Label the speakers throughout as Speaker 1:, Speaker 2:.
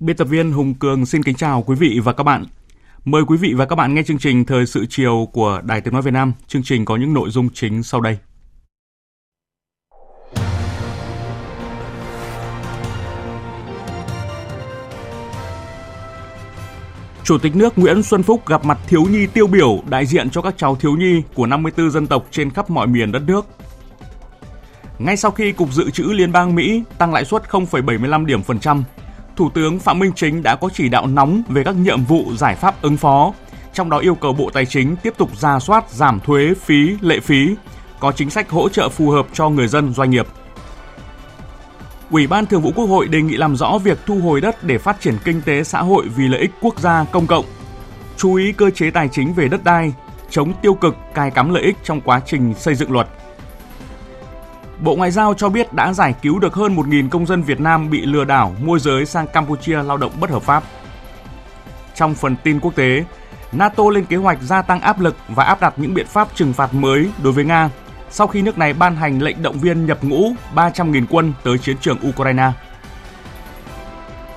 Speaker 1: Biên tập viên Hùng Cường xin kính chào quý vị và các bạn. Mời quý vị và các bạn nghe chương trình Thời sự chiều của Đài Tiếng Nói Việt Nam. Chương trình có những nội dung chính sau đây. Chủ tịch nước Nguyễn Xuân Phúc gặp mặt thiếu nhi tiêu biểu đại diện cho các cháu thiếu nhi của 54 dân tộc trên khắp mọi miền đất nước. Ngay sau khi Cục Dự trữ Liên bang Mỹ tăng lãi suất 0,75 điểm phần trăm, Thủ tướng Phạm Minh Chính đã có chỉ đạo nóng về các nhiệm vụ giải pháp ứng phó, trong đó yêu cầu Bộ Tài chính tiếp tục ra soát giảm thuế phí, lệ phí, có chính sách hỗ trợ phù hợp cho người dân doanh nghiệp. Ủy ban Thường vụ Quốc hội đề nghị làm rõ việc thu hồi đất để phát triển kinh tế xã hội vì lợi ích quốc gia công cộng. Chú ý cơ chế tài chính về đất đai, chống tiêu cực cài cắm lợi ích trong quá trình xây dựng luật. Bộ Ngoại giao cho biết đã giải cứu được hơn 1.000 công dân Việt Nam bị lừa đảo môi giới sang Campuchia lao động bất hợp pháp. Trong phần tin quốc tế, NATO lên kế hoạch gia tăng áp lực và áp đặt những biện pháp trừng phạt mới đối với Nga sau khi nước này ban hành lệnh động viên nhập ngũ 300.000 quân tới chiến trường Ukraine.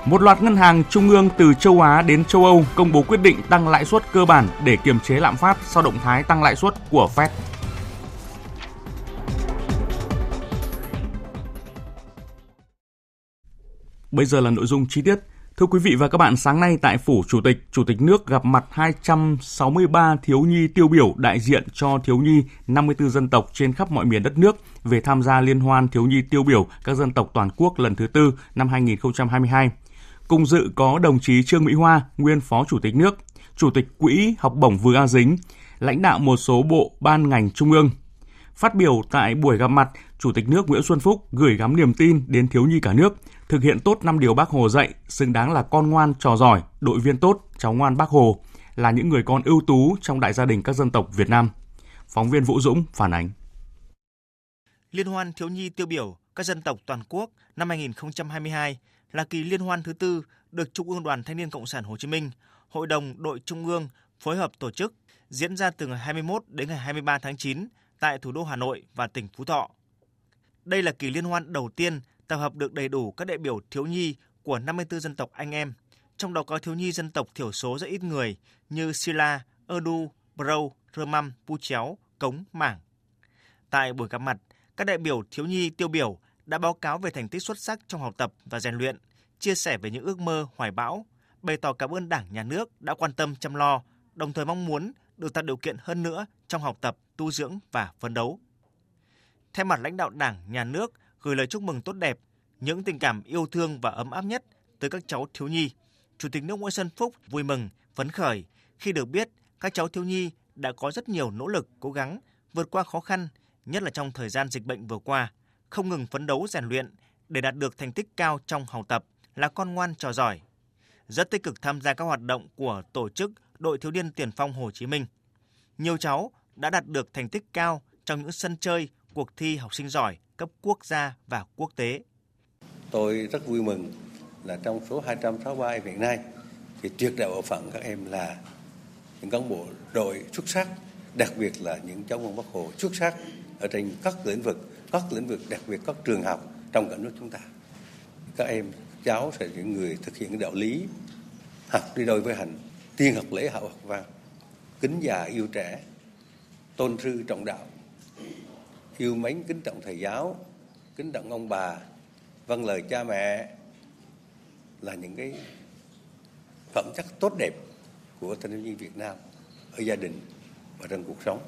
Speaker 1: Một loạt ngân hàng trung ương từ châu Á đến châu Âu công bố quyết định tăng lãi suất cơ bản để kiềm chế lạm phát sau động thái tăng lãi suất của Fed. Bây giờ là nội dung chi tiết. Thưa quý vị và các bạn, sáng nay tại Phủ Chủ tịch, Chủ tịch nước gặp mặt 263 thiếu nhi tiêu biểu đại diện cho thiếu nhi 54 dân tộc trên khắp mọi miền đất nước về tham gia Liên hoan thiếu nhi tiêu biểu các dân tộc toàn quốc lần thứ tư năm 2022. Cùng dự có đồng chí Trương Mỹ Hoa, nguyên Phó Chủ tịch nước, Chủ tịch Quỹ Học bổng Vừa A Dính, lãnh đạo một số bộ ban ngành trung ương. Phát biểu tại buổi gặp mặt, Chủ tịch nước Nguyễn Xuân Phúc gửi gắm niềm tin đến thiếu nhi cả nước – thực hiện tốt năm điều bác Hồ dạy, xứng đáng là con ngoan trò giỏi, đội viên tốt, cháu ngoan bác Hồ, là những người con ưu tú trong đại gia đình các dân tộc Việt Nam. Phóng viên Vũ Dũng phản ánh.
Speaker 2: Liên hoan thiếu nhi tiêu biểu các dân tộc toàn quốc năm 2022 là kỳ liên hoan thứ tư được Trung ương Đoàn Thanh niên Cộng sản Hồ Chí Minh, Hội đồng đội Trung ương phối hợp tổ chức diễn ra từ ngày 21 đến ngày 23 tháng 9 tại thủ đô Hà Nội và tỉnh Phú Thọ. Đây là kỳ liên hoan đầu tiên tập hợp được đầy đủ các đại biểu thiếu nhi của 54 dân tộc anh em, trong đó có thiếu nhi dân tộc thiểu số rất ít người như Sila, Erdu, Brâu, Rơ Măm, Pu Chéo, Cống, Mảng. Tại buổi gặp mặt, các đại biểu thiếu nhi tiêu biểu đã báo cáo về thành tích xuất sắc trong học tập và rèn luyện, chia sẻ về những ước mơ, hoài bão, bày tỏ cảm ơn Đảng, Nhà nước đã quan tâm chăm lo, đồng thời mong muốn được tạo điều kiện hơn nữa trong học tập, tu dưỡng và phấn đấu. Thay mặt lãnh đạo Đảng, Nhà nước gửi lời chúc mừng tốt đẹp, những tình cảm yêu thương và ấm áp nhất tới các cháu thiếu nhi. Chủ tịch nước Nguyễn Xuân Phúc vui mừng, phấn khởi khi được biết các cháu thiếu nhi đã có rất nhiều nỗ lực, cố gắng vượt qua khó khăn, nhất là trong thời gian dịch bệnh vừa qua, không ngừng phấn đấu rèn luyện để đạt được thành tích cao trong học tập, là con ngoan trò giỏi. Rất tích cực tham gia các hoạt động của tổ chức Đội Thiếu niên Tiền phong Hồ Chí Minh. Nhiều cháu đã đạt được thành tích cao trong những sân chơi, cuộc thi học sinh giỏi cấp quốc gia và quốc tế.
Speaker 3: Tôi rất vui mừng là trong số 263 em hiện nay thì tuyệt đại bộ phận các em là những cán bộ đội xuất sắc, đặc biệt là những cháu ngoan Bắc Hồ xuất sắc ở trên các lĩnh vực, các lĩnh vực đặc biệt các trường học trong cả nước chúng ta. Các em cháu sẽ những người thực hiện đạo lý học đi đôi với hành, tiên học lễ hậu học văn, kính già yêu trẻ, tôn sư trọng đạo, yêu mến kính trọng thầy giáo kính trọng ông bà vâng lời cha mẹ là những cái phẩm chất tốt đẹp của thanh thiếu niên Việt Nam ở gia đình và trong cuộc sống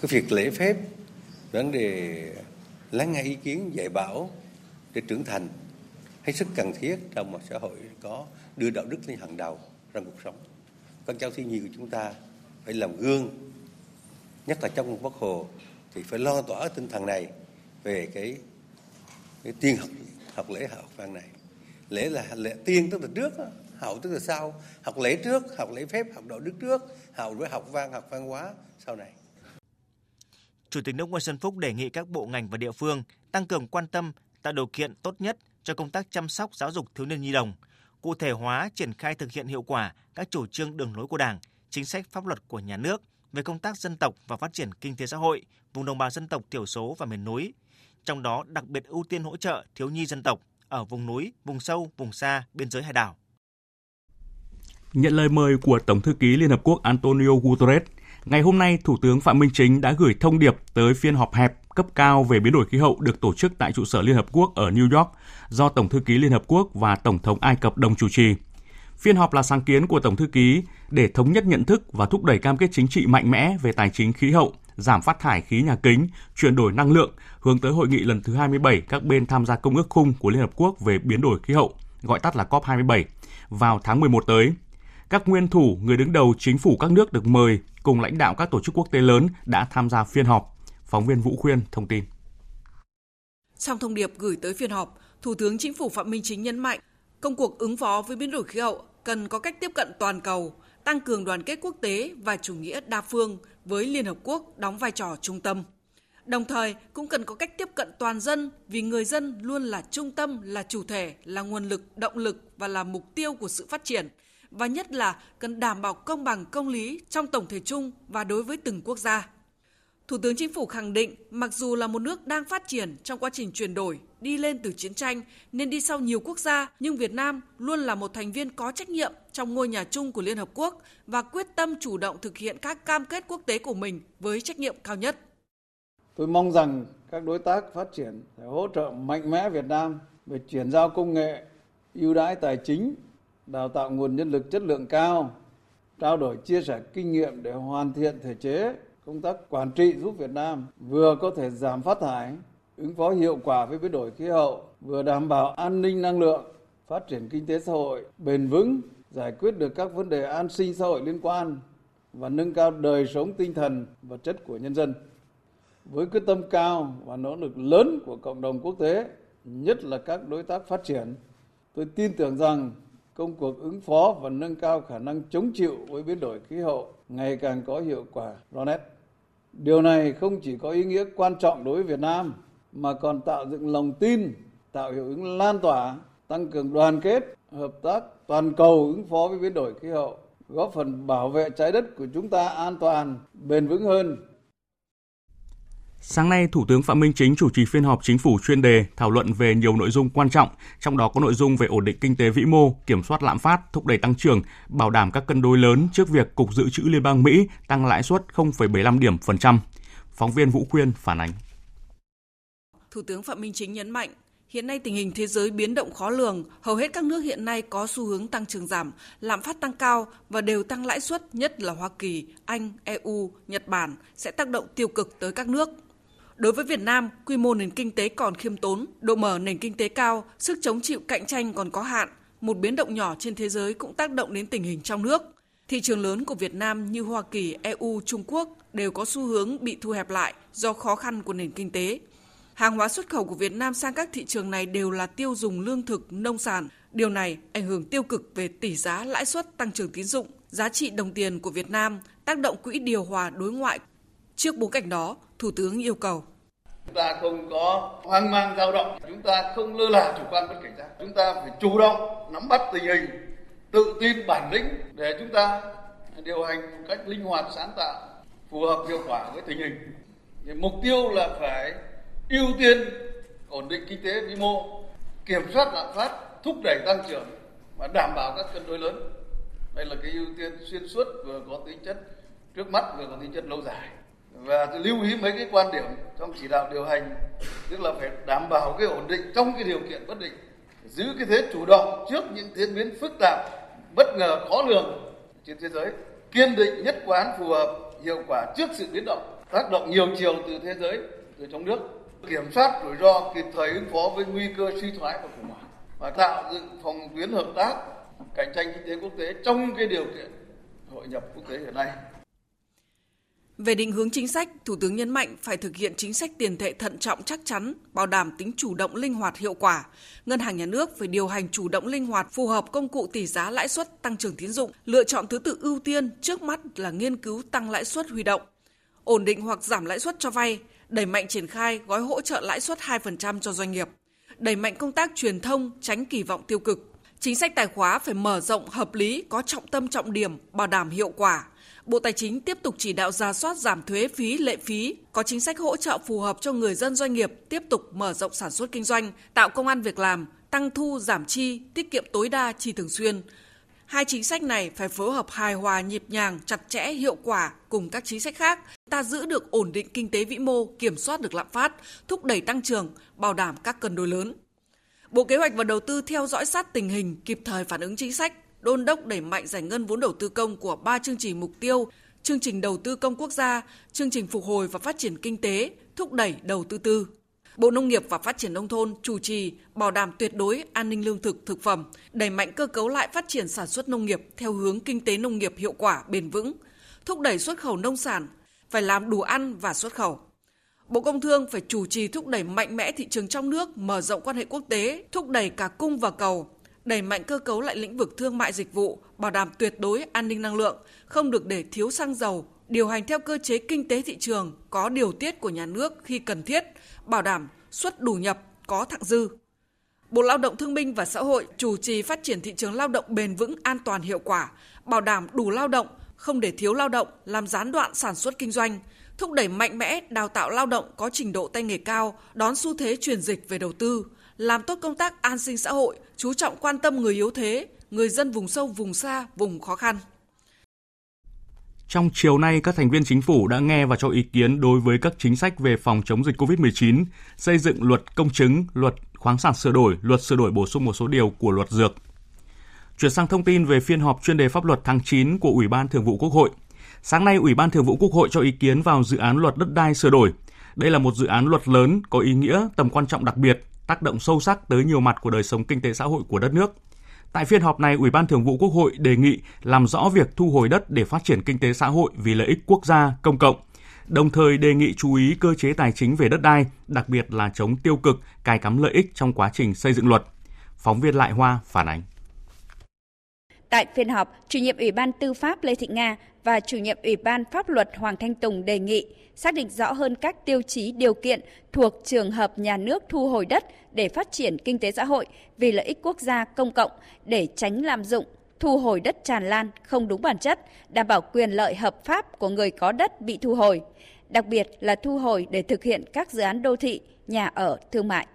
Speaker 3: cái việc lễ phép vấn đề lắng nghe ý kiến dạy bảo để trưởng thành hết sức cần thiết trong một xã hội có đưa đạo đức lên hàng đầu trong cuộc sống. Các cháu thiếu nhi của chúng ta phải làm gương, nhất là trong Bắc Hồ thì phải lo tỏa tinh thần này về cái cái tiên học học lễ học văn này. Lễ là lễ tiên tức là trước, hậu tức là sau. Học lễ trước, học lễ phép, học đạo đức trước, hậu với học văn, học văn hóa sau này.
Speaker 2: Chủ tịch nước Nguyễn Xuân Phúc đề nghị các bộ ngành và địa phương tăng cường quan tâm, tạo điều kiện tốt nhất cho công tác chăm sóc giáo dục thiếu niên nhi đồng, cụ thể hóa triển khai thực hiện hiệu quả các chủ trương đường lối của Đảng, chính sách pháp luật của nhà nước về công tác dân tộc và phát triển kinh tế xã hội vùng đồng bào dân tộc thiểu số và miền núi. Trong đó đặc biệt ưu tiên hỗ trợ thiếu nhi dân tộc ở vùng núi, vùng sâu, vùng xa, biên giới hải đảo.
Speaker 1: Nhận lời mời của Tổng thư ký Liên Hợp Quốc Antonio Guterres, ngày hôm nay Thủ tướng Phạm Minh Chính đã gửi thông điệp tới phiên họp hẹp cấp cao về biến đổi khí hậu được tổ chức tại trụ sở Liên Hợp Quốc ở New York do Tổng thư ký Liên Hợp Quốc và Tổng thống Ai Cập đồng chủ trì. Phiên họp là sáng kiến của Tổng thư ký để thống nhất nhận thức và thúc đẩy cam kết chính trị mạnh mẽ về tài chính khí hậu, giảm phát thải khí nhà kính, chuyển đổi năng lượng, hướng tới hội nghị lần thứ 27 các bên tham gia Công ước Khung của Liên Hợp Quốc về biến đổi khí hậu, gọi tắt là COP27, vào tháng 11 tới. Các nguyên thủ, người đứng đầu chính phủ các nước được mời cùng lãnh đạo các tổ chức quốc tế lớn đã tham gia phiên họp. Phóng viên Vũ Khuyên thông tin.
Speaker 4: Trong thông điệp gửi tới phiên họp, Thủ tướng Chính phủ Phạm Minh Chính nhấn mạnh, công cuộc ứng phó với biến đổi khí hậu cần có cách tiếp cận toàn cầu, tăng cường đoàn kết quốc tế và chủ nghĩa đa phương với Liên Hợp Quốc đóng vai trò trung tâm. Đồng thời cũng cần có cách tiếp cận toàn dân vì người dân luôn là trung tâm, là chủ thể, là nguồn lực, động lực và là mục tiêu của sự phát triển. Và nhất là cần đảm bảo công bằng công lý trong tổng thể chung và đối với từng quốc gia. Thủ tướng Chính phủ khẳng định, mặc dù là một nước đang phát triển trong quá trình chuyển đổi, đi lên từ chiến tranh nên đi sau nhiều quốc gia, nhưng Việt Nam luôn là một thành viên có trách nhiệm trong ngôi nhà chung của Liên Hợp Quốc và quyết tâm chủ động thực hiện các cam kết quốc tế của mình với trách nhiệm cao nhất.
Speaker 5: Tôi mong rằng các đối tác phát triển sẽ hỗ trợ mạnh mẽ Việt Nam về chuyển giao công nghệ, ưu đãi tài chính, đào tạo nguồn nhân lực chất lượng cao, trao đổi chia sẻ kinh nghiệm để hoàn thiện thể chế công tác quản trị giúp Việt Nam vừa có thể giảm phát thải, ứng phó hiệu quả với biến đổi khí hậu, vừa đảm bảo an ninh năng lượng, phát triển kinh tế xã hội bền vững, giải quyết được các vấn đề an sinh xã hội liên quan và nâng cao đời sống tinh thần vật chất của nhân dân. Với quyết tâm cao và nỗ lực lớn của cộng đồng quốc tế, nhất là các đối tác phát triển, tôi tin tưởng rằng công cuộc ứng phó và nâng cao khả năng chống chịu với biến đổi khí hậu ngày càng có hiệu quả rõ nét. Điều này không chỉ có ý nghĩa quan trọng đối với Việt Nam mà còn tạo dựng lòng tin, tạo hiệu ứng lan tỏa, tăng cường đoàn kết, hợp tác toàn cầu ứng phó với biến đổi khí hậu, góp phần bảo vệ trái đất của chúng ta an toàn, bền vững hơn.
Speaker 1: Sáng nay, Thủ tướng Phạm Minh Chính chủ trì phiên họp chính phủ chuyên đề thảo luận về nhiều nội dung quan trọng, trong đó có nội dung về ổn định kinh tế vĩ mô, kiểm soát lạm phát, thúc đẩy tăng trưởng, bảo đảm các cân đối lớn trước việc Cục Dự trữ Liên bang Mỹ tăng lãi suất 0,75 điểm phần trăm. Phóng viên Vũ Khuyên phản ánh.
Speaker 4: Thủ tướng Phạm Minh Chính nhấn mạnh, Hiện nay tình hình thế giới biến động khó lường, hầu hết các nước hiện nay có xu hướng tăng trưởng giảm, lạm phát tăng cao và đều tăng lãi suất, nhất là Hoa Kỳ, Anh, EU, Nhật Bản sẽ tác động tiêu cực tới các nước. Đối với Việt Nam, quy mô nền kinh tế còn khiêm tốn, độ mở nền kinh tế cao, sức chống chịu cạnh tranh còn có hạn, một biến động nhỏ trên thế giới cũng tác động đến tình hình trong nước. Thị trường lớn của Việt Nam như Hoa Kỳ, EU, Trung Quốc đều có xu hướng bị thu hẹp lại do khó khăn của nền kinh tế. Hàng hóa xuất khẩu của Việt Nam sang các thị trường này đều là tiêu dùng lương thực, nông sản. Điều này ảnh hưởng tiêu cực về tỷ giá, lãi suất, tăng trưởng tín dụng, giá trị đồng tiền của Việt Nam, tác động quỹ điều hòa đối ngoại. Trước bối cảnh đó, Thủ tướng yêu cầu
Speaker 5: chúng ta không có hoang mang, dao động. Chúng ta không lơ là chủ quan bất cảnh giác. Chúng ta phải chủ động nắm bắt tình hình, tự tin bản lĩnh để chúng ta điều hành một cách linh hoạt, sáng tạo, phù hợp hiệu quả với tình hình. Thì mục tiêu là phải ưu tiên, ổn định kinh tế vĩ mô, kiểm soát lạm phát, thúc đẩy tăng trưởng và đảm bảo các cân đối lớn. Đây là cái ưu tiên xuyên suốt vừa có tính chất trước mắt, vừa có tính chất lâu dài và lưu ý mấy cái quan điểm trong chỉ đạo điều hành, tức là phải đảm bảo cái ổn định trong cái điều kiện bất định, giữ cái thế chủ động trước những diễn biến phức tạp, bất ngờ khó lường trên thế giới, kiên định nhất quán phù hợp, hiệu quả trước sự biến động, tác động nhiều chiều từ thế giới, từ trong nước, kiểm soát rủi ro kịp thời ứng phó với nguy cơ suy thoái và khủng hoảng, và tạo dựng phòng tuyến hợp tác, cạnh tranh kinh tế quốc tế trong cái điều kiện hội nhập quốc tế hiện nay.
Speaker 4: Về định hướng chính sách, Thủ tướng nhấn mạnh phải thực hiện chính sách tiền tệ thận trọng chắc chắn, bảo đảm tính chủ động linh hoạt hiệu quả. Ngân hàng nhà nước phải điều hành chủ động linh hoạt phù hợp công cụ tỷ giá lãi suất tăng trưởng tín dụng, lựa chọn thứ tự ưu tiên trước mắt là nghiên cứu tăng lãi suất huy động, ổn định hoặc giảm lãi suất cho vay, đẩy mạnh triển khai gói hỗ trợ lãi suất 2% cho doanh nghiệp, đẩy mạnh công tác truyền thông tránh kỳ vọng tiêu cực. Chính sách tài khóa phải mở rộng hợp lý, có trọng tâm trọng điểm, bảo đảm hiệu quả, Bộ Tài chính tiếp tục chỉ đạo ra soát giảm thuế phí lệ phí, có chính sách hỗ trợ phù hợp cho người dân doanh nghiệp tiếp tục mở rộng sản xuất kinh doanh, tạo công an việc làm, tăng thu giảm chi, tiết kiệm tối đa chi thường xuyên. Hai chính sách này phải phối hợp hài hòa nhịp nhàng, chặt chẽ, hiệu quả cùng các chính sách khác. Ta giữ được ổn định kinh tế vĩ mô, kiểm soát được lạm phát, thúc đẩy tăng trưởng, bảo đảm các cân đối lớn. Bộ Kế hoạch và Đầu tư theo dõi sát tình hình, kịp thời phản ứng chính sách, đôn đốc đẩy mạnh giải ngân vốn đầu tư công của ba chương trình mục tiêu, chương trình đầu tư công quốc gia, chương trình phục hồi và phát triển kinh tế, thúc đẩy đầu tư tư. Bộ Nông nghiệp và Phát triển Nông thôn chủ trì bảo đảm tuyệt đối an ninh lương thực, thực phẩm, đẩy mạnh cơ cấu lại phát triển sản xuất nông nghiệp theo hướng kinh tế nông nghiệp hiệu quả, bền vững, thúc đẩy xuất khẩu nông sản, phải làm đủ ăn và xuất khẩu. Bộ Công Thương phải chủ trì thúc đẩy mạnh mẽ thị trường trong nước, mở rộng quan hệ quốc tế, thúc đẩy cả cung và cầu, đẩy mạnh cơ cấu lại lĩnh vực thương mại dịch vụ, bảo đảm tuyệt đối an ninh năng lượng, không được để thiếu xăng dầu, điều hành theo cơ chế kinh tế thị trường có điều tiết của nhà nước khi cần thiết, bảo đảm xuất đủ nhập, có thặng dư. Bộ Lao động Thương binh và Xã hội chủ trì phát triển thị trường lao động bền vững, an toàn hiệu quả, bảo đảm đủ lao động, không để thiếu lao động, làm gián đoạn sản xuất kinh doanh, thúc đẩy mạnh mẽ đào tạo lao động có trình độ tay nghề cao, đón xu thế chuyển dịch về đầu tư, làm tốt công tác an sinh xã hội, chú trọng quan tâm người yếu thế, người dân vùng sâu, vùng xa, vùng khó khăn.
Speaker 1: Trong chiều nay, các thành viên chính phủ đã nghe và cho ý kiến đối với các chính sách về phòng chống dịch COVID-19, xây dựng luật công chứng, luật khoáng sản sửa đổi, luật sửa đổi bổ sung một số điều của luật dược. Chuyển sang thông tin về phiên họp chuyên đề pháp luật tháng 9 của Ủy ban Thường vụ Quốc hội. Sáng nay, Ủy ban Thường vụ Quốc hội cho ý kiến vào dự án luật đất đai sửa đổi. Đây là một dự án luật lớn có ý nghĩa tầm quan trọng đặc biệt tác động sâu sắc tới nhiều mặt của đời sống kinh tế xã hội của đất nước. Tại phiên họp này, Ủy ban Thường vụ Quốc hội đề nghị làm rõ việc thu hồi đất để phát triển kinh tế xã hội vì lợi ích quốc gia, công cộng, đồng thời đề nghị chú ý cơ chế tài chính về đất đai, đặc biệt là chống tiêu cực, cài cắm lợi ích trong quá trình xây dựng luật. Phóng viên Lại Hoa phản ánh.
Speaker 6: Tại phiên họp, chủ nhiệm Ủy ban Tư pháp Lê Thị Nga và chủ nhiệm Ủy ban Pháp luật Hoàng Thanh Tùng đề nghị xác định rõ hơn các tiêu chí điều kiện thuộc trường hợp nhà nước thu hồi đất để phát triển kinh tế xã hội vì lợi ích quốc gia công cộng để tránh lạm dụng, thu hồi đất tràn lan không đúng bản chất, đảm bảo quyền lợi hợp pháp của người có đất bị thu hồi, đặc biệt là thu hồi để thực hiện các dự án đô thị, nhà ở, thương mại.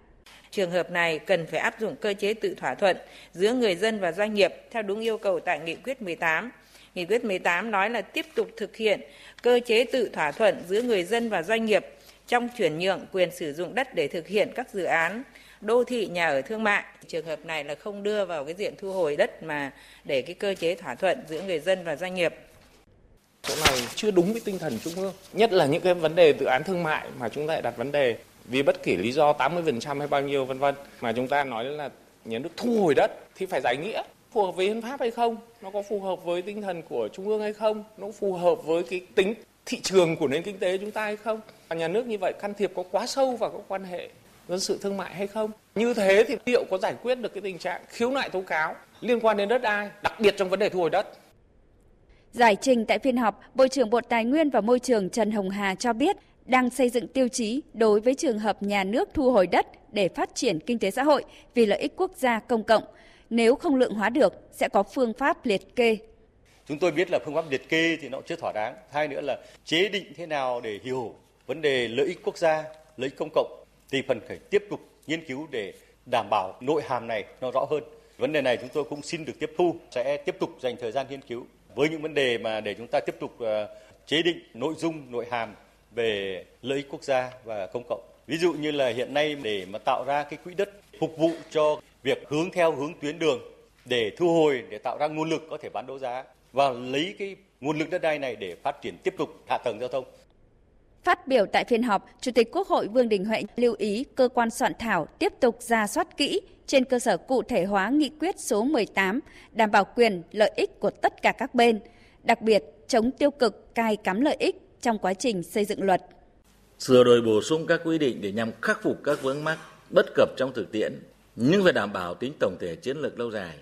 Speaker 7: Trường hợp này cần phải áp dụng cơ chế tự thỏa thuận giữa người dân và doanh nghiệp theo đúng yêu cầu tại Nghị quyết 18. Nghị quyết 18 nói là tiếp tục thực hiện cơ chế tự thỏa thuận giữa người dân và doanh nghiệp trong chuyển nhượng quyền sử dụng đất để thực hiện các dự án đô thị nhà ở thương mại. Trường hợp này là không đưa vào cái diện thu hồi đất mà để cái cơ chế thỏa thuận giữa người dân và doanh nghiệp.
Speaker 8: Chỗ này chưa đúng với tinh thần trung ương, nhất là những cái vấn đề dự án thương mại mà chúng ta lại đặt vấn đề vì bất kỳ lý do 80% hay bao nhiêu vân vân. Mà chúng ta nói là nhà nước thu hồi đất thì phải giải nghĩa. Phù hợp với hiến pháp hay không? Nó có phù hợp với tinh thần của trung ương hay không? Nó phù hợp với cái tính thị trường của nền kinh tế chúng ta hay không? Và nhà nước như vậy can thiệp có quá sâu vào các quan hệ dân sự thương mại hay không? Như thế thì liệu có giải quyết được cái tình trạng khiếu nại tố cáo liên quan đến đất đai đặc biệt trong vấn đề thu hồi đất?
Speaker 6: Giải trình tại phiên họp, Bộ trưởng Bộ Tài nguyên và Môi trường Trần Hồng Hà cho biết đang xây dựng tiêu chí đối với trường hợp nhà nước thu hồi đất để phát triển kinh tế xã hội vì lợi ích quốc gia công cộng. Nếu không lượng hóa được, sẽ có phương pháp liệt kê.
Speaker 9: Chúng tôi biết là phương pháp liệt kê thì nó chưa thỏa đáng. Hai nữa là chế định thế nào để hiểu vấn đề lợi ích quốc gia, lợi ích công cộng thì phần phải tiếp tục nghiên cứu để đảm bảo nội hàm này nó rõ hơn. Vấn đề này chúng tôi cũng xin được tiếp thu, sẽ tiếp tục dành thời gian nghiên cứu với những vấn đề mà để chúng ta tiếp tục ờ, chế định nội dung, nội hàm về lợi ích quốc gia và công cộng. Ví dụ như là hiện nay để mà tạo ra cái quỹ đất phục vụ cho việc hướng theo hướng tuyến đường để thu hồi để tạo ra nguồn lực có thể bán đấu giá và lấy cái nguồn lực đất đai này để phát triển tiếp tục hạ tầng giao thông.
Speaker 6: Phát biểu tại phiên họp, Chủ tịch Quốc hội Vương Đình Huệ lưu ý cơ quan soạn thảo tiếp tục ra soát kỹ trên cơ sở cụ thể hóa nghị quyết số 18, đảm bảo quyền, lợi ích của tất cả các bên, đặc biệt chống tiêu cực, cai cắm lợi ích trong quá trình xây dựng luật.
Speaker 10: Sửa đổi bổ sung các quy định để nhằm khắc phục các vướng mắc bất cập trong thực tiễn, nhưng phải đảm bảo tính tổng thể chiến lược lâu dài.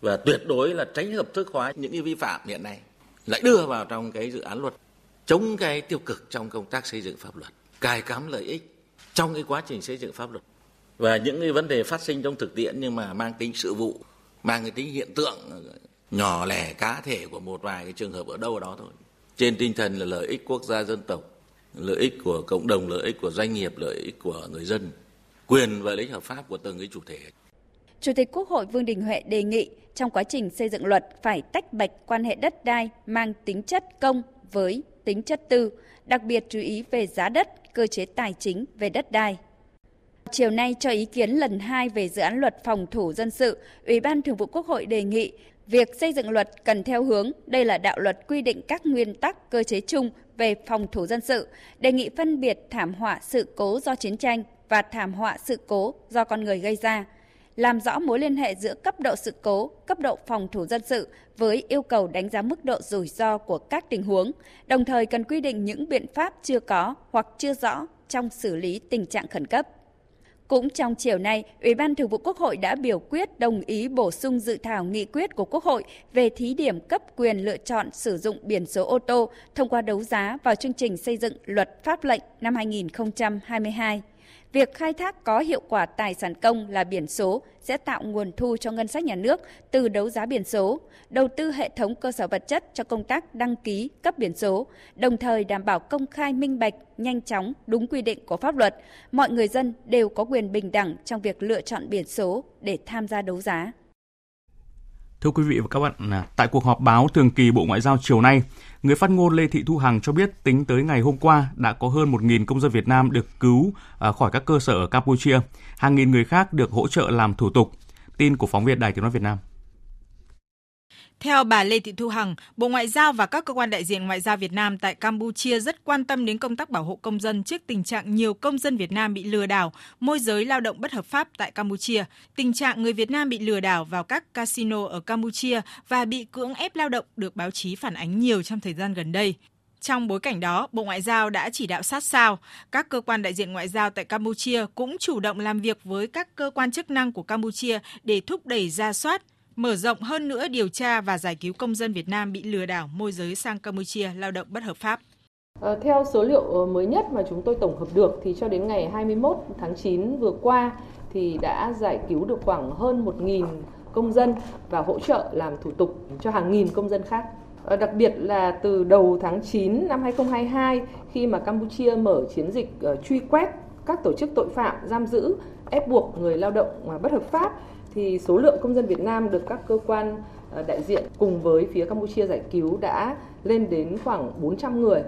Speaker 10: Và tuyệt đối là tránh hợp thức hóa những cái vi phạm hiện nay lại đưa vào trong cái dự án luật chống cái tiêu cực trong công tác xây dựng pháp luật cài cắm lợi ích trong cái quá trình xây dựng pháp luật. Và những cái vấn đề phát sinh trong thực tiễn nhưng mà mang tính sự vụ mang cái tính hiện tượng nhỏ lẻ cá thể của một vài cái trường hợp ở đâu đó thôi trên tinh thần là lợi ích quốc gia dân tộc lợi ích của cộng đồng lợi ích của doanh nghiệp lợi ích của người dân quyền và lợi ích hợp pháp của từng cái chủ thể
Speaker 6: Chủ tịch Quốc hội Vương Đình Huệ đề nghị trong quá trình xây dựng luật phải tách bạch quan hệ đất đai mang tính chất công với tính chất tư, đặc biệt chú ý về giá đất, cơ chế tài chính về đất đai. Chiều nay cho ý kiến lần 2 về dự án luật phòng thủ dân sự, Ủy ban Thường vụ Quốc hội đề nghị việc xây dựng luật cần theo hướng đây là đạo luật quy định các nguyên tắc cơ chế chung về phòng thủ dân sự, đề nghị phân biệt thảm họa sự cố do chiến tranh và thảm họa sự cố do con người gây ra làm rõ mối liên hệ giữa cấp độ sự cố, cấp độ phòng thủ dân sự với yêu cầu đánh giá mức độ rủi ro của các tình huống, đồng thời cần quy định những biện pháp chưa có hoặc chưa rõ trong xử lý tình trạng khẩn cấp. Cũng trong chiều nay, Ủy ban Thường vụ Quốc hội đã biểu quyết đồng ý bổ sung dự thảo nghị quyết của Quốc hội về thí điểm cấp quyền lựa chọn sử dụng biển số ô tô thông qua đấu giá vào chương trình xây dựng luật pháp lệnh năm 2022. Việc khai thác có hiệu quả tài sản công là biển số sẽ tạo nguồn thu cho ngân sách nhà nước từ đấu giá biển số, đầu tư hệ thống cơ sở vật chất cho công tác đăng ký cấp biển số, đồng thời đảm bảo công khai minh bạch, nhanh chóng, đúng quy định của pháp luật. Mọi người dân đều có quyền bình đẳng trong việc lựa chọn biển số để tham gia đấu giá.
Speaker 1: Thưa quý vị và các bạn, à, tại cuộc họp báo thường kỳ Bộ Ngoại giao chiều nay, người phát ngôn Lê Thị Thu Hằng cho biết tính tới ngày hôm qua đã có hơn 1.000 công dân Việt Nam được cứu à, khỏi các cơ sở ở Campuchia. Hàng nghìn người khác được hỗ trợ làm thủ tục. Tin của phóng viên Đài Tiếng Nói Việt Nam.
Speaker 11: Theo bà Lê Thị Thu Hằng, Bộ Ngoại giao và các cơ quan đại diện ngoại giao Việt Nam tại Campuchia rất quan tâm đến công tác bảo hộ công dân trước tình trạng nhiều công dân Việt Nam bị lừa đảo, môi giới lao động bất hợp pháp tại Campuchia, tình trạng người Việt Nam bị lừa đảo vào các casino ở Campuchia và bị cưỡng ép lao động được báo chí phản ánh nhiều trong thời gian gần đây. Trong bối cảnh đó, Bộ Ngoại giao đã chỉ đạo sát sao, các cơ quan đại diện ngoại giao tại Campuchia cũng chủ động làm việc với các cơ quan chức năng của Campuchia để thúc đẩy ra soát, mở rộng hơn nữa điều tra và giải cứu công dân Việt Nam bị lừa đảo môi giới sang Campuchia lao động bất hợp pháp.
Speaker 12: À, theo số liệu ờ, mới nhất mà chúng tôi tổng hợp được thì cho đến ngày 21 tháng 9 vừa qua thì đã giải cứu được khoảng hơn 1.000 công dân và hỗ trợ làm thủ tục cho hàng nghìn công dân khác. À, đặc biệt là từ đầu tháng 9 năm 2022 khi mà Campuchia mở chiến dịch uh, truy quét các tổ chức tội phạm giam giữ ép buộc người lao động bất hợp pháp thì số lượng công dân Việt Nam được các cơ quan ờ, đại diện cùng với phía Campuchia giải cứu đã lên đến khoảng 400 người.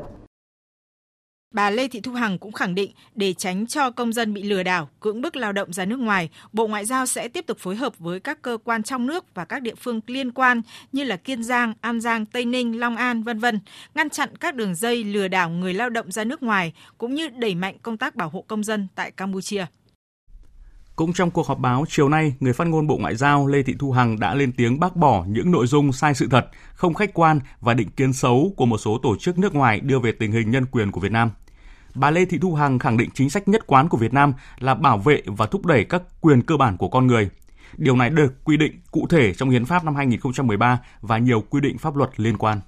Speaker 11: Bà Lê Thị Thu Hằng cũng khẳng định để tránh cho công dân bị lừa đảo, cưỡng bức lao động ra nước ngoài, Bộ Ngoại giao sẽ tiếp tục phối hợp với các cơ quan trong nước và các địa phương liên quan như là Kiên Giang, An Giang, Tây Ninh, Long An, vân vân, ngăn chặn các đường dây lừa đảo người lao động ra nước ngoài cũng như đẩy mạnh công tác bảo hộ công dân tại Campuchia.
Speaker 1: Cũng trong cuộc họp báo chiều nay, người phát ngôn Bộ Ngoại giao Lê Thị Thu Hằng đã lên tiếng bác bỏ những nội dung sai sự thật, không khách quan và định kiến xấu của một số tổ chức nước ngoài đưa về tình hình nhân quyền của Việt Nam. Bà Lê Thị Thu Hằng khẳng định chính sách nhất quán của Việt Nam là bảo vệ và thúc đẩy các quyền cơ bản của con người. Điều này được quy định cụ thể trong Hiến pháp năm 2013 và nhiều quy định pháp luật liên quan.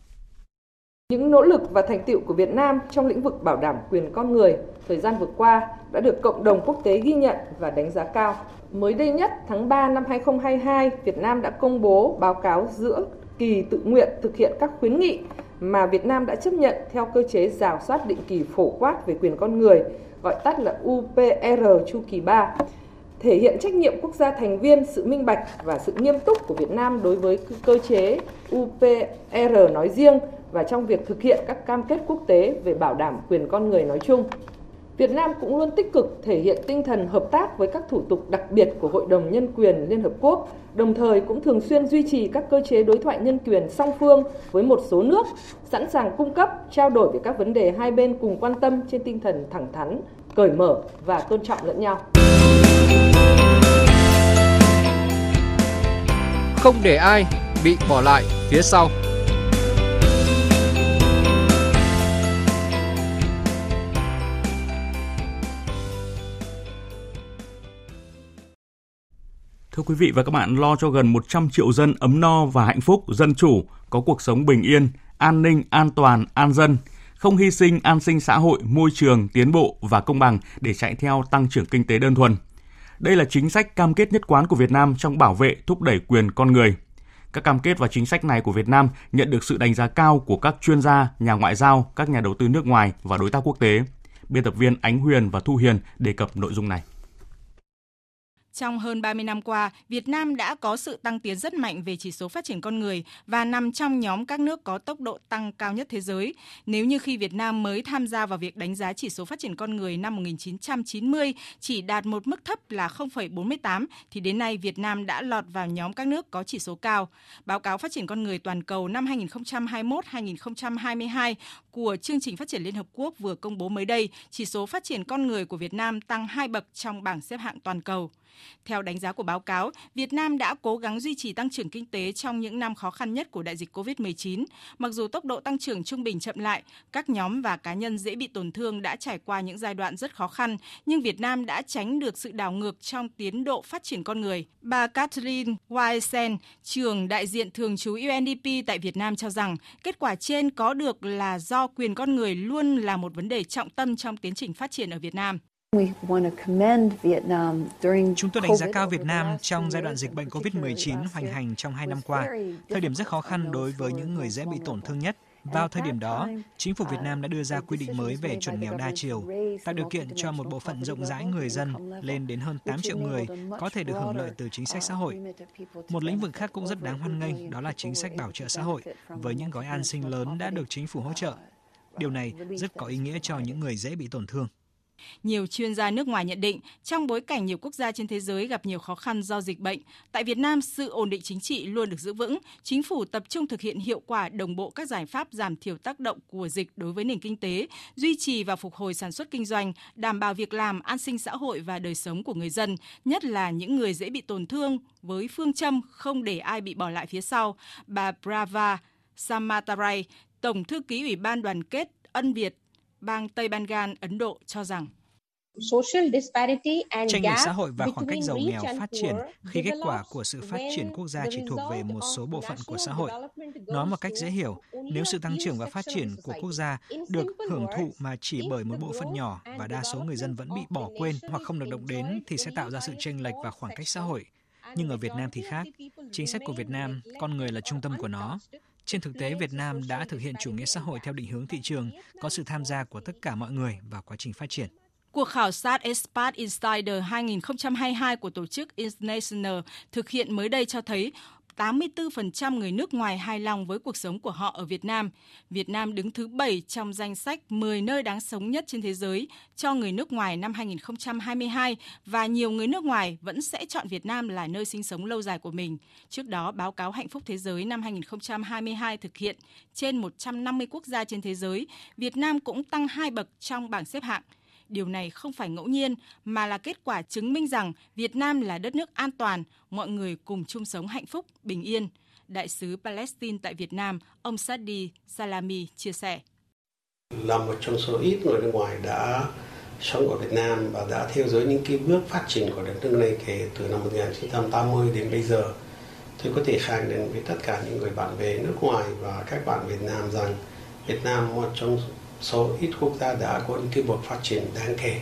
Speaker 12: Những nỗ lực và thành tựu của Việt Nam trong lĩnh vực bảo đảm quyền con người thời gian vừa qua đã được cộng đồng quốc tế ghi nhận và đánh giá cao. Mới đây nhất, tháng 3 năm 2022, Việt Nam đã công bố báo cáo giữa kỳ tự nguyện thực hiện các khuyến nghị mà Việt Nam đã chấp nhận theo cơ chế rào soát định kỳ phổ quát về quyền con người, gọi tắt là UPR chu kỳ 3 thể hiện trách nhiệm quốc gia thành viên, sự minh bạch và sự nghiêm túc của Việt Nam đối với cơ chế UPR nói riêng và trong việc thực hiện các cam kết quốc tế về bảo đảm quyền con người nói chung. Việt Nam cũng luôn tích cực thể hiện tinh thần hợp tác với các thủ tục đặc biệt của Hội đồng Nhân quyền Liên Hợp Quốc, đồng thời cũng thường xuyên duy trì các cơ chế đối thoại nhân quyền song phương với một số nước, sẵn sàng cung cấp, trao đổi về các vấn đề hai bên cùng quan tâm trên tinh thần thẳng thắn, cởi mở và tôn trọng lẫn nhau.
Speaker 13: Không để ai bị bỏ lại phía sau.
Speaker 1: Thưa quý vị và các bạn, lo cho gần 100 triệu dân ấm no và hạnh phúc, dân chủ, có cuộc sống bình yên, an ninh, an toàn, an dân, không hy sinh an sinh xã hội, môi trường, tiến bộ và công bằng để chạy theo tăng trưởng kinh tế đơn thuần. Đây là chính sách cam kết nhất quán của Việt Nam trong bảo vệ, thúc đẩy quyền con người. Các cam kết và chính sách này của Việt Nam nhận được sự đánh giá cao của các chuyên gia, nhà ngoại giao, các nhà đầu tư nước ngoài và đối tác quốc tế. Biên tập viên Ánh Huyền và Thu Hiền đề cập nội dung này.
Speaker 11: Trong hơn 30 năm qua, Việt Nam đã có sự tăng tiến rất mạnh về chỉ số phát triển con người và nằm trong nhóm các nước có tốc độ tăng cao nhất thế giới. Nếu như khi Việt Nam mới tham gia vào việc đánh giá chỉ số phát triển con người năm 1990 chỉ đạt một mức thấp là 0,48 thì đến nay Việt Nam đã lọt vào nhóm các nước có chỉ số cao. Báo cáo phát triển con người toàn cầu năm 2021-2022 của chương trình phát triển Liên Hợp Quốc vừa công bố mới đây, chỉ số phát triển con người của Việt Nam tăng hai bậc trong bảng xếp hạng toàn cầu. Theo đánh giá của báo cáo, Việt Nam đã cố gắng duy trì tăng trưởng kinh tế trong những năm khó khăn nhất của đại dịch COVID-19. Mặc dù tốc độ tăng trưởng trung bình chậm lại, các nhóm và cá nhân dễ bị tổn thương đã trải qua những giai đoạn rất khó khăn, nhưng Việt Nam đã tránh được sự đảo ngược trong tiến độ phát triển con người. Bà Catherine Weisen, trưởng đại diện thường trú UNDP tại Việt Nam cho rằng kết quả trên có được là do quyền con người luôn là một vấn đề trọng tâm trong tiến trình phát triển ở Việt Nam.
Speaker 14: Chúng tôi đánh giá cao Việt Nam trong giai đoạn dịch bệnh COVID-19 hoành hành trong hai năm qua, thời điểm rất khó khăn đối với những người dễ bị tổn thương nhất. Vào thời điểm đó, chính phủ Việt Nam đã đưa ra quy định mới về chuẩn nghèo đa chiều, tạo điều kiện cho một bộ phận rộng rãi người dân lên đến hơn 8 triệu người có thể được hưởng lợi từ chính sách xã hội. Một lĩnh vực khác cũng rất đáng hoan nghênh đó là chính sách bảo trợ xã hội với những gói an sinh lớn đã được chính phủ hỗ trợ. Điều này rất có ý nghĩa cho những người dễ bị tổn thương.
Speaker 11: Nhiều chuyên gia nước ngoài nhận định, trong bối cảnh nhiều quốc gia trên thế giới gặp nhiều khó khăn do dịch bệnh, tại Việt Nam sự ổn định chính trị luôn được giữ vững, chính phủ tập trung thực hiện hiệu quả đồng bộ các giải pháp giảm thiểu tác động của dịch đối với nền kinh tế, duy trì và phục hồi sản xuất kinh doanh, đảm bảo việc làm, an sinh xã hội và đời sống của người dân, nhất là những người dễ bị tổn thương với phương châm không để ai bị bỏ lại phía sau. Bà Brava Samatarai, Tổng thư ký Ủy ban đoàn kết Ân Việt bang Tây Bengal, Ấn Độ cho rằng
Speaker 14: Tranh lệch xã hội và khoảng cách giàu nghèo phát triển khi kết quả của sự phát triển quốc gia chỉ thuộc về một số bộ phận của xã hội. Nói một cách dễ hiểu, nếu sự tăng trưởng và phát triển của quốc gia được hưởng thụ mà chỉ bởi một bộ phận nhỏ và đa số người dân vẫn bị bỏ quên hoặc không được động đến thì sẽ tạo ra sự chênh lệch và khoảng cách xã hội. Nhưng ở Việt Nam thì khác, chính sách của Việt Nam, con người là trung tâm của nó. Trên thực tế, Việt Nam đã thực hiện chủ nghĩa xã hội theo định hướng thị trường, có sự tham gia của tất cả mọi người vào quá trình phát triển.
Speaker 11: Cuộc khảo sát Expat Insider 2022 của tổ chức International thực hiện mới đây cho thấy 84% người nước ngoài hài lòng với cuộc sống của họ ở Việt Nam. Việt Nam đứng thứ 7 trong danh sách 10 nơi đáng sống nhất trên thế giới cho người nước ngoài năm 2022 và nhiều người nước ngoài vẫn sẽ chọn Việt Nam là nơi sinh sống lâu dài của mình. Trước đó, báo cáo Hạnh phúc Thế giới năm 2022 thực hiện trên 150 quốc gia trên thế giới, Việt Nam cũng tăng hai bậc trong bảng xếp hạng. Điều này không phải ngẫu nhiên mà là kết quả chứng minh rằng Việt Nam là đất nước an toàn, mọi người cùng chung sống hạnh phúc, bình yên. Đại sứ Palestine tại Việt Nam, ông Sadi Salami chia sẻ.
Speaker 15: Là một trong số ít người nước ngoài đã sống ở Việt Nam và đã theo dõi những cái bước phát triển của đất nước này kể từ năm 1980 đến bây giờ. Tôi có thể khẳng định với tất cả những người bạn bè nước ngoài và các bạn Việt Nam rằng Việt Nam một trong số ít quốc gia đã có những cái bước phát triển đáng kể.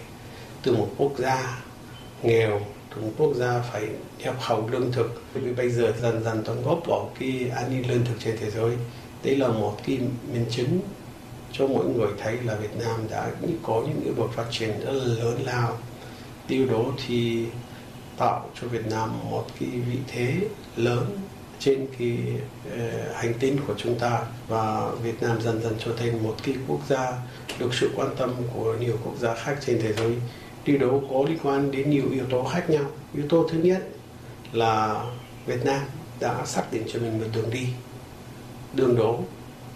Speaker 15: Từ một quốc gia nghèo, từ một quốc gia phải nhập khẩu lương thực. Vì bây giờ dần dần đóng góp vào cái an ninh lương thực trên thế giới. Đấy là một cái minh chứng cho mọi người thấy là Việt Nam đã có những cái bước phát triển rất là lớn lao. Điều đó thì tạo cho Việt Nam một cái vị thế lớn trên cái uh, hành tinh của chúng ta và Việt Nam dần dần trở thành một cái quốc gia được sự quan tâm của nhiều quốc gia khác trên thế giới. Điều đó có liên quan đến nhiều yếu tố khác nhau. Yếu tố thứ nhất là Việt Nam đã xác định cho mình một đường đi, đường đó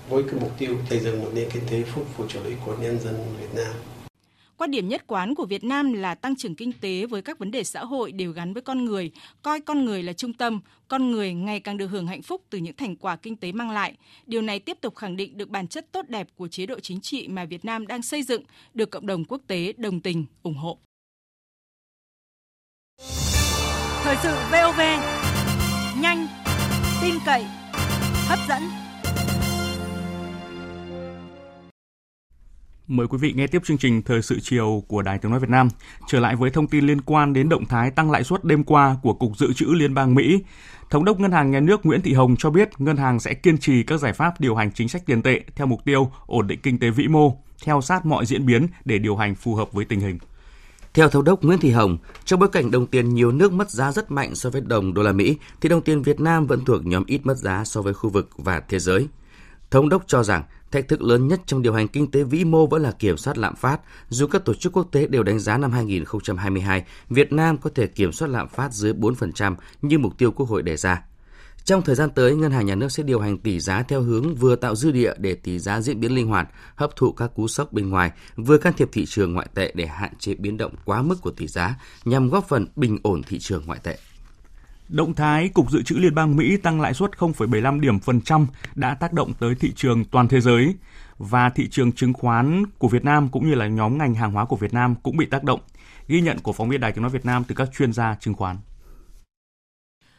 Speaker 15: với cái mục tiêu xây dựng một nền kinh tế phục vụ cho lợi của nhân dân Việt Nam.
Speaker 11: Quan điểm nhất quán của Việt Nam là tăng trưởng kinh tế với các vấn đề xã hội đều gắn với con người, coi con người là trung tâm, con người ngày càng được hưởng hạnh phúc từ những thành quả kinh tế mang lại. Điều này tiếp tục khẳng định được bản chất tốt đẹp của chế độ chính trị mà Việt Nam đang xây dựng, được cộng đồng quốc tế đồng tình, ủng hộ.
Speaker 16: Thời sự VOV, nhanh, tin cậy, hấp dẫn.
Speaker 1: Mời quý vị nghe tiếp chương trình Thời sự chiều của Đài Tiếng Nói Việt Nam. Trở lại với thông tin liên quan đến động thái tăng lãi suất đêm qua của Cục Dự trữ Liên bang Mỹ. Thống đốc Ngân hàng Nhà nước Nguyễn Thị Hồng cho biết ngân hàng sẽ kiên trì các giải pháp điều hành chính sách tiền tệ theo mục tiêu ổn định kinh tế vĩ mô, theo sát mọi diễn biến để điều hành phù hợp với tình hình.
Speaker 17: Theo thống đốc Nguyễn Thị Hồng, trong bối cảnh đồng tiền nhiều nước mất giá rất mạnh so với đồng đô la Mỹ, thì đồng tiền Việt Nam vẫn thuộc nhóm ít mất giá so với khu vực và thế giới. Thống đốc cho rằng thách thức lớn nhất trong điều hành kinh tế vĩ mô vẫn là kiểm soát lạm phát. Dù các tổ chức quốc tế đều đánh giá năm 2022, Việt Nam có thể kiểm soát lạm phát dưới 4% như mục tiêu Quốc hội đề ra. Trong thời gian tới, Ngân hàng Nhà nước sẽ điều hành tỷ giá theo hướng vừa tạo dư địa để tỷ giá diễn biến linh hoạt, hấp thụ các cú sốc bên ngoài, vừa can thiệp thị trường ngoại tệ để hạn chế biến động quá mức của tỷ giá nhằm góp phần bình ổn thị trường ngoại tệ.
Speaker 1: Động thái Cục Dự trữ Liên bang Mỹ tăng lãi suất 0,75 điểm phần trăm đã tác động tới thị trường toàn thế giới và thị trường chứng khoán của Việt Nam cũng như là nhóm ngành hàng hóa của Việt Nam cũng bị tác động. Ghi nhận của phóng viên Đài Tiếng nói Việt Nam từ các chuyên gia chứng khoán.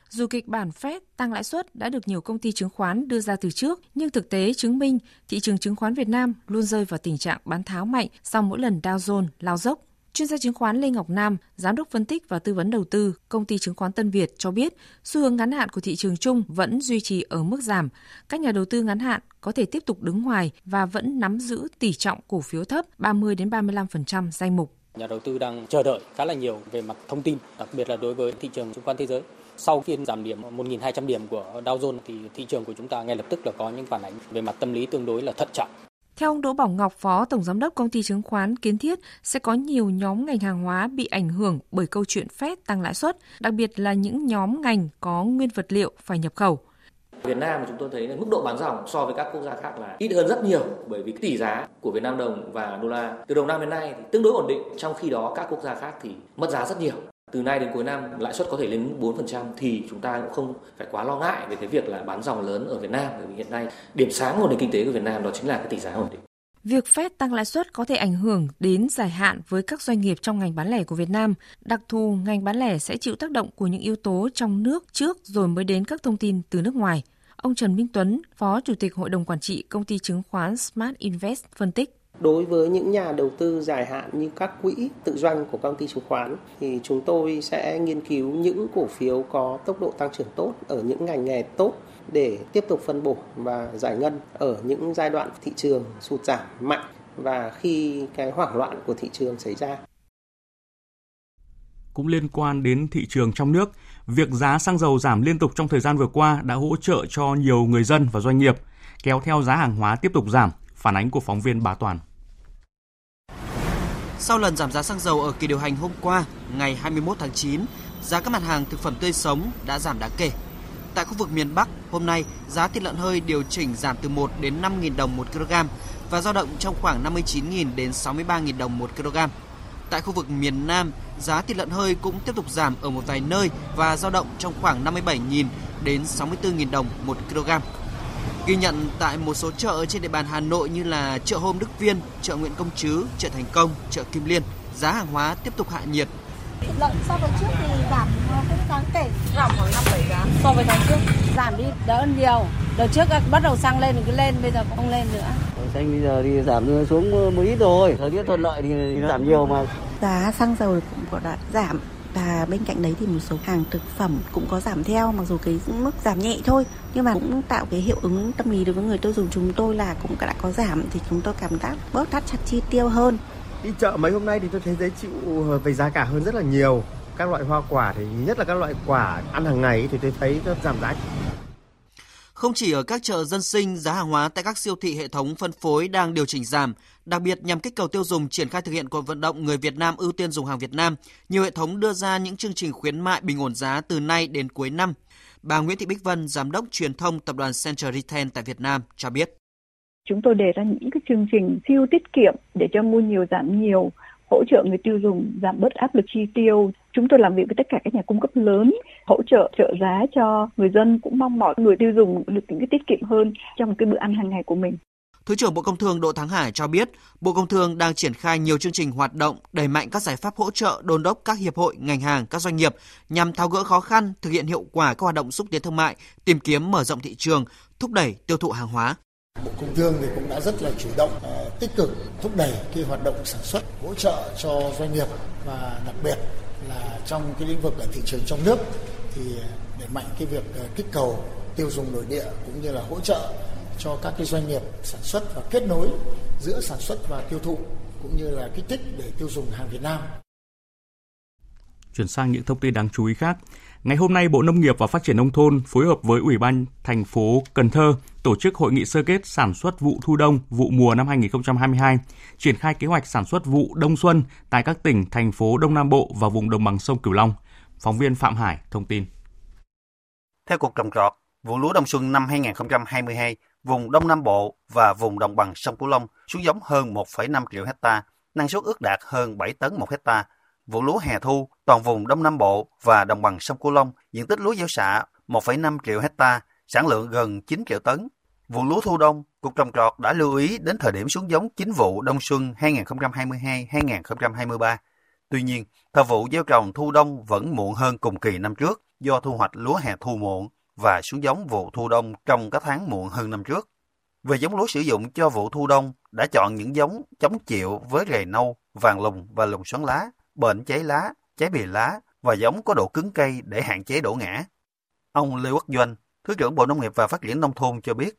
Speaker 18: Dù kịch bản Fed tăng lãi suất đã được nhiều công ty chứng khoán đưa ra từ trước, nhưng thực tế chứng minh thị trường chứng khoán Việt Nam luôn rơi vào tình trạng bán tháo mạnh sau mỗi lần Dow Jones lao dốc. Chuyên gia chứng khoán Lê Ngọc Nam, giám đốc phân tích và tư vấn đầu tư công ty chứng khoán Tân Việt cho biết, xu hướng ngắn hạn của thị trường chung vẫn duy trì ở mức giảm. Các nhà đầu tư ngắn hạn có thể tiếp tục đứng ngoài và vẫn nắm giữ tỷ trọng cổ phiếu thấp 30 đến 35% danh mục.
Speaker 19: Nhà đầu tư đang chờ đợi khá là nhiều về mặt thông tin, đặc biệt là đối với thị trường chứng khoán thế giới. Sau phiên giảm điểm 1.200 điểm của Dow Jones thì thị trường của chúng ta ngay lập tức là có những phản ánh về mặt tâm lý tương đối là thận trọng.
Speaker 18: Theo ông Đỗ Bảo Ngọc, Phó Tổng Giám đốc Công ty Chứng khoán Kiến Thiết, sẽ có nhiều nhóm ngành hàng hóa bị ảnh hưởng bởi câu chuyện phép tăng lãi suất, đặc biệt là những nhóm ngành có nguyên vật liệu phải nhập khẩu.
Speaker 20: Việt Nam chúng tôi thấy là mức độ bán dòng so với các quốc gia khác là ít hơn rất nhiều bởi vì tỷ giá của Việt Nam đồng và đô la từ đầu năm đến nay thì tương đối ổn định trong khi đó các quốc gia khác thì mất giá rất nhiều. Từ nay đến cuối năm lãi suất có thể lên 4% thì chúng ta cũng không phải quá lo ngại về cái việc là bán dòng lớn ở Việt Nam bởi vì hiện nay điểm sáng của nền kinh tế của Việt Nam đó chính là cái tỷ giá ổn định.
Speaker 18: Việc Fed tăng lãi suất có thể ảnh hưởng đến dài hạn với các doanh nghiệp trong ngành bán lẻ của Việt Nam. Đặc thù, ngành bán lẻ sẽ chịu tác động của những yếu tố trong nước trước rồi mới đến các thông tin từ nước ngoài. Ông Trần Minh Tuấn, Phó Chủ tịch Hội đồng Quản trị Công ty Chứng khoán Smart Invest phân tích.
Speaker 21: Đối với những nhà đầu tư dài hạn như các quỹ tự doanh của công ty chứng khoán thì chúng tôi sẽ nghiên cứu những cổ phiếu có tốc độ tăng trưởng tốt ở những ngành nghề tốt để tiếp tục phân bổ và giải ngân ở những giai đoạn thị trường sụt giảm mạnh và khi cái hoảng loạn của thị trường xảy ra.
Speaker 1: Cũng liên quan đến thị trường trong nước, việc giá xăng dầu giảm liên tục trong thời gian vừa qua đã hỗ trợ cho nhiều người dân và doanh nghiệp, kéo theo giá hàng hóa tiếp tục giảm, phản ánh của phóng viên Bá Toàn.
Speaker 22: Sau lần giảm giá xăng dầu ở kỳ điều hành hôm qua, ngày 21 tháng 9, giá các mặt hàng thực phẩm tươi sống đã giảm đáng kể. Tại khu vực miền Bắc, hôm nay giá thịt lợn hơi điều chỉnh giảm từ 1 đến 5.000 đồng một kg và dao động trong khoảng 59.000 đến 63.000 đồng một kg. Tại khu vực miền Nam, giá thịt lợn hơi cũng tiếp tục giảm ở một vài nơi và dao động trong khoảng 57.000 đến 64.000 đồng một kg. Ghi nhận tại một số chợ trên địa bàn Hà Nội như là chợ Hôm Đức Viên, chợ Nguyễn Công Trứ, chợ Thành Công, chợ Kim Liên, giá hàng hóa tiếp tục hạ nhiệt.
Speaker 23: Thịt lợn so với trước thì giảm cũng đáng kể,
Speaker 4: giảm khoảng 5 7 giá so với tháng trước.
Speaker 23: Giảm đi đỡ hơn nhiều. Đợt trước bắt đầu xăng lên thì cứ lên, bây giờ không lên nữa.
Speaker 24: Xăng bây giờ thì giảm xuống một ít rồi, thời tiết thuận lợi thì giảm nhiều mà.
Speaker 25: Giá xăng dầu cũng có đã giảm và bên cạnh đấy thì một số hàng thực phẩm cũng có giảm theo, mặc dù cái mức giảm nhẹ thôi. Nhưng mà cũng tạo cái hiệu ứng tâm lý đối với người tiêu dùng chúng tôi là cũng đã có giảm, thì chúng tôi cảm giác bớt thắt chặt chi tiêu hơn.
Speaker 26: Đi chợ mấy hôm nay thì tôi thấy dễ chịu ờ, về giá cả hơn rất là nhiều. Các loại hoa quả thì, nhất là các loại quả ăn hàng ngày thì tôi thấy giảm giá.
Speaker 22: Không chỉ ở các chợ dân sinh, giá hàng hóa tại các siêu thị hệ thống phân phối đang điều chỉnh giảm, đặc biệt nhằm kích cầu tiêu dùng triển khai thực hiện cuộc vận động người Việt Nam ưu tiên dùng hàng Việt Nam, nhiều hệ thống đưa ra những chương trình khuyến mại bình ổn giá từ nay đến cuối năm. Bà Nguyễn Thị Bích Vân, giám đốc truyền thông tập đoàn Central Retail tại Việt Nam cho biết.
Speaker 27: Chúng tôi đề ra những cái chương trình siêu tiết kiệm để cho mua nhiều giảm nhiều, hỗ trợ người tiêu dùng giảm bớt áp lực chi tiêu. Chúng tôi làm việc với tất cả các nhà cung cấp lớn, hỗ trợ trợ giá cho người dân cũng mong mỏi người tiêu dùng được những cái tiết kiệm hơn trong cái bữa ăn hàng ngày của mình.
Speaker 22: Thứ trưởng Bộ Công Thương Đỗ Thắng Hải cho biết, Bộ Công Thương đang triển khai nhiều chương trình hoạt động đẩy mạnh các giải pháp hỗ trợ đôn đốc các hiệp hội, ngành hàng, các doanh nghiệp nhằm tháo gỡ khó khăn, thực hiện hiệu quả các hoạt động xúc tiến thương mại, tìm kiếm mở rộng thị trường, thúc đẩy tiêu thụ hàng hóa.
Speaker 28: Bộ Công Thương thì cũng đã rất là chủ động, ờ, tích cực thúc đẩy cái hoạt động sản xuất, hỗ trợ cho doanh nghiệp và đặc biệt là trong cái lĩnh vực ở thị trường trong nước thì đẩy mạnh cái việc ờ, kích cầu tiêu dùng nội địa cũng như là hỗ trợ cho các cái doanh nghiệp sản xuất và kết nối giữa sản xuất và tiêu thụ cũng như là kích thích để tiêu dùng hàng Việt Nam.
Speaker 1: Chuyển sang những thông tin đáng chú ý khác. Ngày hôm nay, Bộ Nông nghiệp và Phát triển Nông thôn phối hợp với Ủy ban thành phố Cần Thơ tổ chức hội nghị sơ kết sản xuất vụ thu đông, vụ mùa năm 2022, triển khai kế hoạch sản xuất vụ đông xuân tại các tỉnh, thành phố Đông Nam Bộ và vùng đồng bằng sông Cửu Long. Phóng viên Phạm Hải thông tin.
Speaker 29: Theo Cục Trồng trọt, vụ lúa đông xuân năm 2022, vùng Đông Nam Bộ và vùng đồng bằng sông Cửu Long xuống giống hơn 1,5 triệu hecta, năng suất ước đạt hơn 7 tấn một hecta, vụ lúa hè thu, toàn vùng Đông Nam Bộ và đồng bằng sông Cửu Long, diện tích lúa gieo xạ 1,5 triệu hecta, sản lượng gần 9 triệu tấn. Vụ lúa thu đông, Cục trồng trọt đã lưu ý đến thời điểm xuống giống chính vụ đông xuân 2022-2023. Tuy nhiên, thời vụ gieo trồng thu đông vẫn muộn hơn cùng kỳ năm trước do thu hoạch lúa hè thu muộn và xuống giống vụ thu đông trong các tháng muộn hơn năm trước. Về giống lúa sử dụng cho vụ thu đông, đã chọn những giống chống chịu với rầy nâu, vàng lùng và lùng xoắn lá, bệnh cháy lá, cháy bì lá và giống có độ cứng cây để hạn chế đổ ngã. Ông Lê Quốc Doanh, Thứ trưởng Bộ Nông nghiệp và Phát triển Nông thôn cho biết.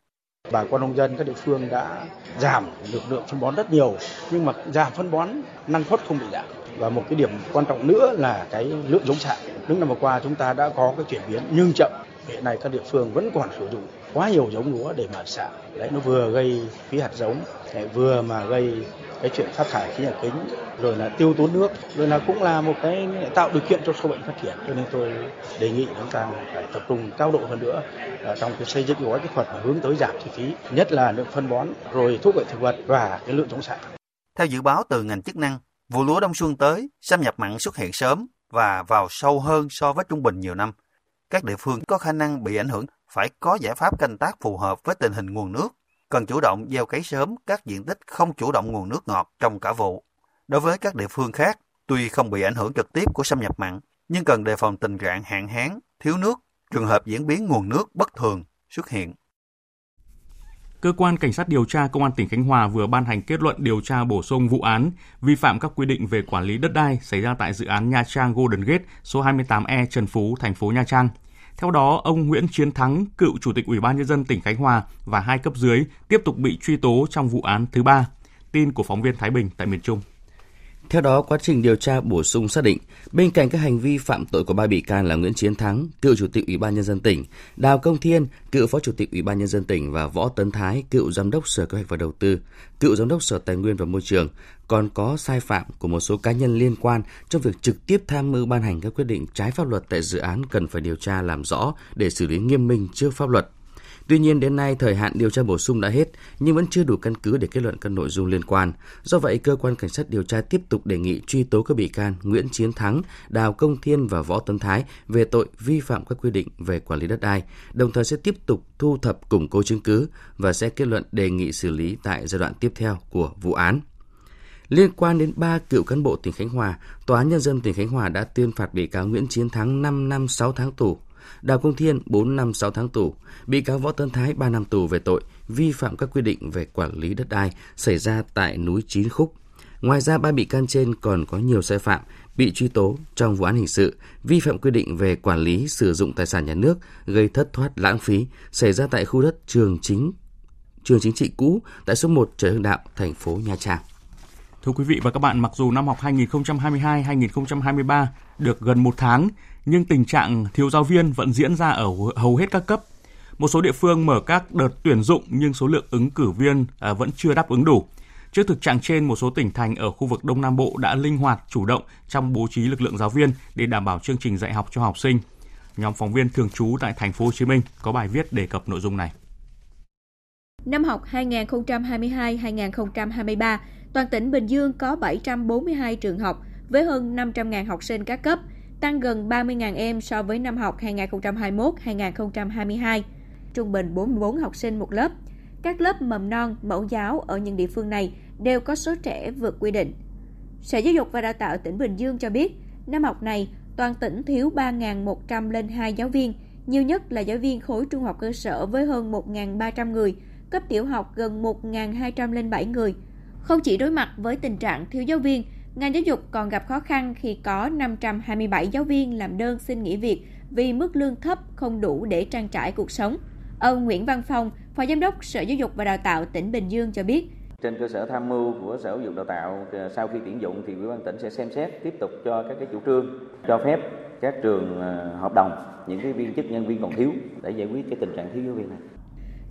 Speaker 30: Bà con nông dân các địa phương đã giảm được lượng phân bón rất nhiều, nhưng mà giảm phân bón năng suất không bị giảm. Và một cái điểm quan trọng nữa là cái lượng giống xạ. Những năm vừa qua chúng ta đã có cái chuyển biến nhưng chậm. Hiện nay các địa phương vẫn còn sử dụng quá nhiều giống lúa để mà xả, Đấy nó vừa gây khí hạt giống, lại vừa mà gây cái chuyện phát thải khí nhà kính rồi là tiêu tốn nước. Rồi là cũng là một cái tạo điều kiện cho sâu bệnh phát triển. Cho nên tôi đề nghị chúng ta phải tập trung cao độ hơn nữa à, trong cái xây dựng gói kỹ thuật hướng tới giảm chi phí nhất là lượng phân bón rồi thuốc bảo thực vật và cái lượng chống xạ.
Speaker 29: Theo dự báo từ ngành chức năng vụ lúa đông xuân tới xâm nhập mặn xuất hiện sớm và vào sâu hơn so với trung bình nhiều năm các địa phương có khả năng bị ảnh hưởng phải có giải pháp canh tác phù hợp với tình hình nguồn nước cần chủ động gieo cấy sớm các diện tích không chủ động nguồn nước ngọt trong cả vụ. Đối với các địa phương khác, tuy không bị ảnh hưởng trực tiếp của xâm nhập mặn, nhưng cần đề phòng tình trạng hạn hán, thiếu nước, trường hợp diễn biến nguồn nước bất thường xuất hiện.
Speaker 1: Cơ quan Cảnh sát điều tra Công an tỉnh Khánh Hòa vừa ban hành kết luận điều tra bổ sung vụ án vi phạm các quy định về quản lý đất đai xảy ra tại dự án Nha Trang Golden Gate số 28E Trần Phú, thành phố Nha Trang. Theo đó, ông Nguyễn Chiến Thắng, cựu Chủ tịch Ủy ban Nhân dân tỉnh Khánh Hòa và hai cấp dưới tiếp tục bị truy tố trong vụ án thứ ba. Tin của phóng viên Thái Bình tại miền Trung.
Speaker 17: Theo đó, quá trình điều tra bổ sung xác định, bên cạnh các hành vi phạm tội của ba bị can là Nguyễn Chiến Thắng, cựu chủ tịch Ủy ban nhân dân tỉnh, Đào Công Thiên, cựu phó chủ tịch Ủy ban nhân dân tỉnh và Võ Tấn Thái, cựu giám đốc Sở Kế hoạch và Đầu tư, cựu giám đốc Sở Tài nguyên và Môi trường, còn có sai phạm của một số cá nhân liên quan trong việc trực tiếp tham mưu ban hành các quyết định trái pháp luật tại dự án cần phải điều tra làm rõ để xử lý nghiêm minh trước pháp luật. Tuy nhiên đến nay thời hạn điều tra bổ sung đã hết nhưng vẫn chưa đủ căn cứ để kết luận các nội dung liên quan. Do vậy, cơ quan cảnh sát điều tra tiếp tục đề nghị truy tố các bị can Nguyễn Chiến Thắng, Đào Công Thiên và Võ Tấn Thái về tội vi phạm các quy định về quản lý đất đai, đồng thời sẽ tiếp tục thu thập củng cố chứng cứ và sẽ kết luận đề nghị xử lý tại giai đoạn tiếp theo của vụ án. Liên quan đến ba cựu cán bộ tỉnh Khánh Hòa, Tòa án Nhân dân tỉnh Khánh Hòa đã tuyên phạt bị cáo Nguyễn Chiến Thắng 5 năm 6 tháng tù, Đào Công Thiên 4 năm 6 tháng tù, bị cáo Võ tấn Thái 3 năm tù về tội vi phạm các quy định về quản lý đất đai xảy ra tại núi Chín Khúc. Ngoài ra, ba bị can trên còn có nhiều sai phạm bị truy tố trong vụ án hình sự, vi phạm quy định về quản lý sử dụng tài sản nhà nước gây thất thoát lãng phí xảy ra tại khu đất trường chính trường chính trị cũ tại số 1 Trời Hưng Đạo, thành phố Nha Trang.
Speaker 1: Thưa quý vị và các bạn, mặc dù năm học 2022-2023 được gần một tháng, nhưng tình trạng thiếu giáo viên vẫn diễn ra ở hầu hết các cấp. Một số địa phương mở các đợt tuyển dụng nhưng số lượng ứng cử viên à, vẫn chưa đáp ứng đủ. Trước thực trạng trên, một số tỉnh thành ở khu vực Đông Nam Bộ đã linh hoạt, chủ động trong bố trí lực lượng giáo viên để đảm bảo chương trình dạy học cho học sinh. Nhóm phóng viên thường trú tại thành phố Hồ Chí Minh có bài viết đề cập nội dung này.
Speaker 31: Năm học 2022-2023, toàn tỉnh Bình Dương có 742 trường học với hơn 500.000 học sinh các cấp, tăng gần 30.000 em so với năm học 2021-2022. Trung bình 44 học sinh một lớp. Các lớp mầm non, mẫu giáo ở những địa phương này đều có số trẻ vượt quy định. Sở Giáo dục và Đào tạo tỉnh Bình Dương cho biết, năm học này, toàn tỉnh thiếu 3.102 giáo viên, nhiều nhất là giáo viên khối trung học cơ sở với hơn 1.300 người, cấp tiểu học gần 1.207 người. Không chỉ đối mặt với tình trạng thiếu giáo viên, ngành giáo dục còn gặp khó khăn khi có 527 giáo viên làm đơn xin nghỉ việc vì mức lương thấp không đủ để trang trải cuộc sống. Ông Nguyễn Văn Phong, Phó Giám đốc Sở Giáo dục và Đào tạo tỉnh Bình Dương cho biết,
Speaker 32: trên cơ sở tham mưu của Sở Giáo dục Đào tạo ờ, sau khi tuyển dụng thì Ủy ban tỉnh sẽ xem xét tiếp tục cho các cái chủ trương cho phép các trường ờ, hợp đồng những cái viên chức nhân viên còn thiếu để giải quyết cái tình trạng thiếu giáo viên này.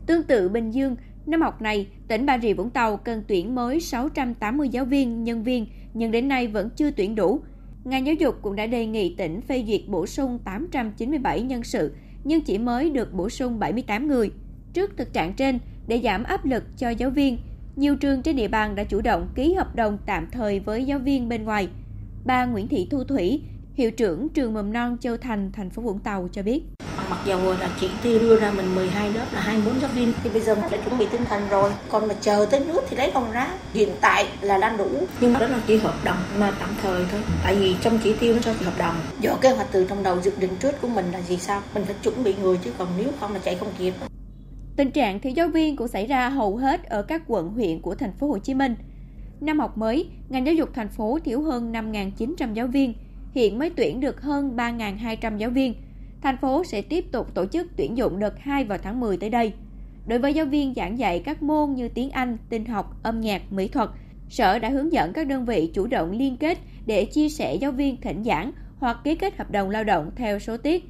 Speaker 31: Tương tự Bình Dương, năm học này, tỉnh Bà Rịa Vũng Tàu cần tuyển mới 680 giáo viên, nhân viên, nhưng đến nay vẫn chưa tuyển đủ. Ngành giáo dục cũng đã đề nghị tỉnh phê duyệt bổ sung 897 nhân sự, nhưng chỉ mới được bổ sung 78 người. Trước thực trạng trên, để giảm áp lực cho giáo viên, nhiều trường trên địa bàn đã chủ động ký hợp đồng tạm thời với giáo viên bên ngoài. Bà Nguyễn Thị Thu Thủy, hiệu trưởng trường mầm non Châu Thành, thành phố Vũng Tàu cho biết.
Speaker 33: Mặc dù là chỉ tiêu đưa ra mình 12 lớp là 24 giáo viên thì bây giờ mình đã chuẩn bị tinh thần rồi. Còn mà chờ tới nước thì lấy không ra. Hiện tại là đang đủ nhưng mà đó là chỉ hợp đồng mà tạm thời thôi. Tại vì trong chỉ tiêu nó cho hợp đồng. Do kế hoạch từ trong đầu dự định trước của mình là gì sao? Mình phải chuẩn bị người chứ còn nếu không là chạy không kịp.
Speaker 31: Tình trạng thiếu giáo viên cũng xảy ra hầu hết ở các quận huyện của thành phố Hồ Chí Minh. Năm học mới, ngành giáo dục thành phố thiếu hơn 5.900 giáo viên, hiện mới tuyển được hơn 3.200 giáo viên. Thành phố sẽ tiếp tục tổ chức tuyển dụng đợt 2 vào tháng 10 tới đây. Đối với giáo viên giảng dạy các môn như tiếng Anh, tin học, âm nhạc, mỹ thuật, Sở đã hướng dẫn các đơn vị chủ động liên kết để chia sẻ giáo viên thỉnh giảng hoặc ký kết hợp đồng lao động theo số tiết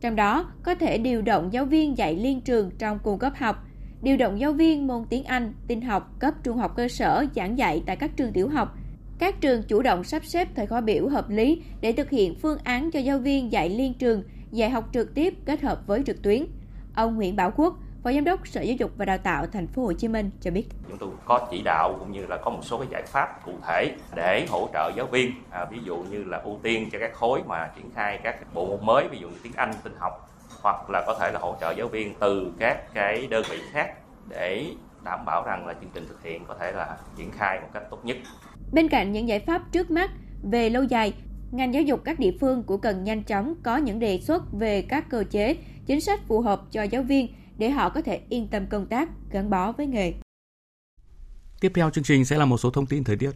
Speaker 31: trong đó, có thể điều động giáo viên dạy liên trường trong cùng cấp học, điều động giáo viên môn tiếng Anh, tin học cấp trung học cơ sở giảng dạy tại các trường tiểu học. Các trường chủ động sắp xếp thời khóa biểu hợp lý để thực hiện phương án cho giáo viên dạy liên trường, dạy học trực tiếp kết hợp với trực tuyến. Ông Nguyễn Bảo Quốc, Phó Giám đốc Sở Giáo dục và Đào tạo Thành phố Hồ Chí Minh cho biết.
Speaker 34: Chúng tôi có chỉ đạo cũng như là có một số cái giải pháp cụ thể để hỗ trợ giáo viên, à, ví dụ như là ưu tiên cho các khối mà triển khai các bộ môn mới, ví dụ như tiếng Anh, tin học hoặc là có thể là hỗ trợ giáo viên từ các cái đơn vị khác để đảm bảo rằng là chương trình thực hiện có thể là triển khai một cách tốt nhất.
Speaker 31: Bên cạnh những giải pháp trước mắt về lâu dài, ngành giáo dục các địa phương cũng cần nhanh chóng có những đề xuất về các cơ chế, chính sách phù hợp cho giáo viên để họ có thể yên tâm công tác, gắn bó với nghề.
Speaker 1: Tiếp theo chương trình sẽ là một số thông tin thời tiết.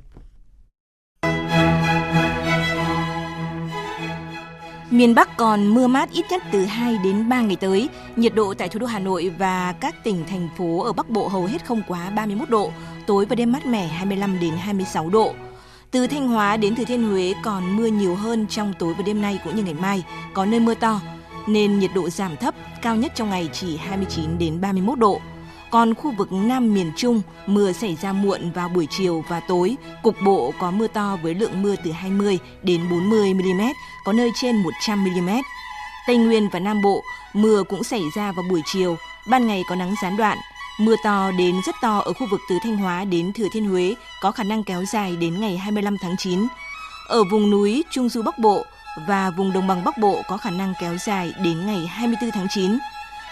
Speaker 35: Miền Bắc còn mưa mát ít nhất từ 2 đến 3 ngày tới. Nhiệt độ tại thủ đô Hà Nội và các tỉnh thành phố ở Bắc Bộ hầu hết không quá 31 độ, tối và đêm mát mẻ 25 đến 26 độ. Từ Thanh Hóa đến Thừa Thiên Huế còn mưa nhiều hơn trong tối và đêm nay cũng như ngày mai, có nơi mưa to, nên nhiệt độ giảm thấp, cao nhất trong ngày chỉ 29 đến 31 độ. Còn khu vực Nam miền Trung, mưa xảy ra muộn vào buổi chiều và tối, cục bộ có mưa to với lượng mưa từ 20 đến 40 mm, có nơi trên 100 mm. Tây Nguyên và Nam Bộ, mưa cũng xảy ra vào buổi chiều, ban ngày có nắng gián đoạn. Mưa to đến rất to ở khu vực từ Thanh Hóa đến Thừa Thiên Huế có khả năng kéo dài đến ngày 25 tháng 9. Ở vùng núi Trung Du Bắc Bộ và vùng đồng bằng Bắc Bộ có khả năng kéo dài đến ngày 24 tháng 9.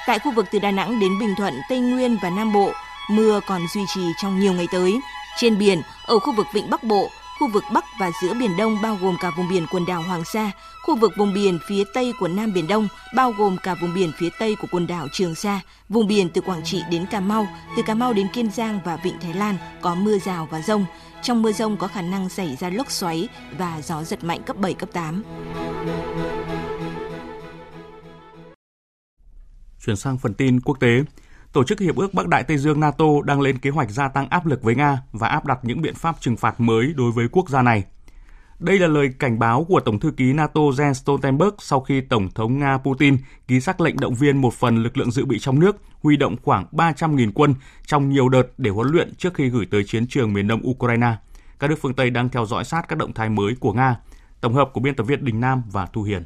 Speaker 35: Tại khu vực từ Đà Nẵng đến Bình Thuận, Tây Nguyên và Nam Bộ, mưa còn duy trì trong nhiều ngày tới. Trên biển, ở khu vực Vịnh Bắc Bộ, khu vực Bắc và giữa Biển Đông bao gồm cả vùng biển quần đảo Hoàng Sa, khu vực vùng biển phía Tây của Nam Biển Đông bao gồm cả vùng biển phía Tây của quần đảo Trường Sa, vùng biển từ Quảng Trị đến Cà Mau, từ Cà Mau đến Kiên Giang và Vịnh Thái Lan có mưa rào và rông. Trong mưa rông có khả năng xảy ra lốc xoáy và gió giật mạnh cấp 7, cấp 8.
Speaker 1: Chuyển sang phần tin quốc tế. Tổ chức Hiệp ước Bắc Đại Tây Dương NATO đang lên kế hoạch gia tăng áp lực với Nga và áp đặt những biện pháp trừng phạt mới đối với quốc gia này. Đây là lời cảnh báo của Tổng thư ký NATO Jens Stoltenberg sau khi Tổng thống Nga Putin ký sắc lệnh động viên một phần lực lượng dự bị trong nước, huy động khoảng 300.000 quân trong nhiều đợt để huấn luyện trước khi gửi tới chiến trường miền đông Ukraine. Các nước phương Tây đang theo dõi sát các động thái mới của Nga. Tổng hợp của biên tập viên Đình Nam và Thu Hiền.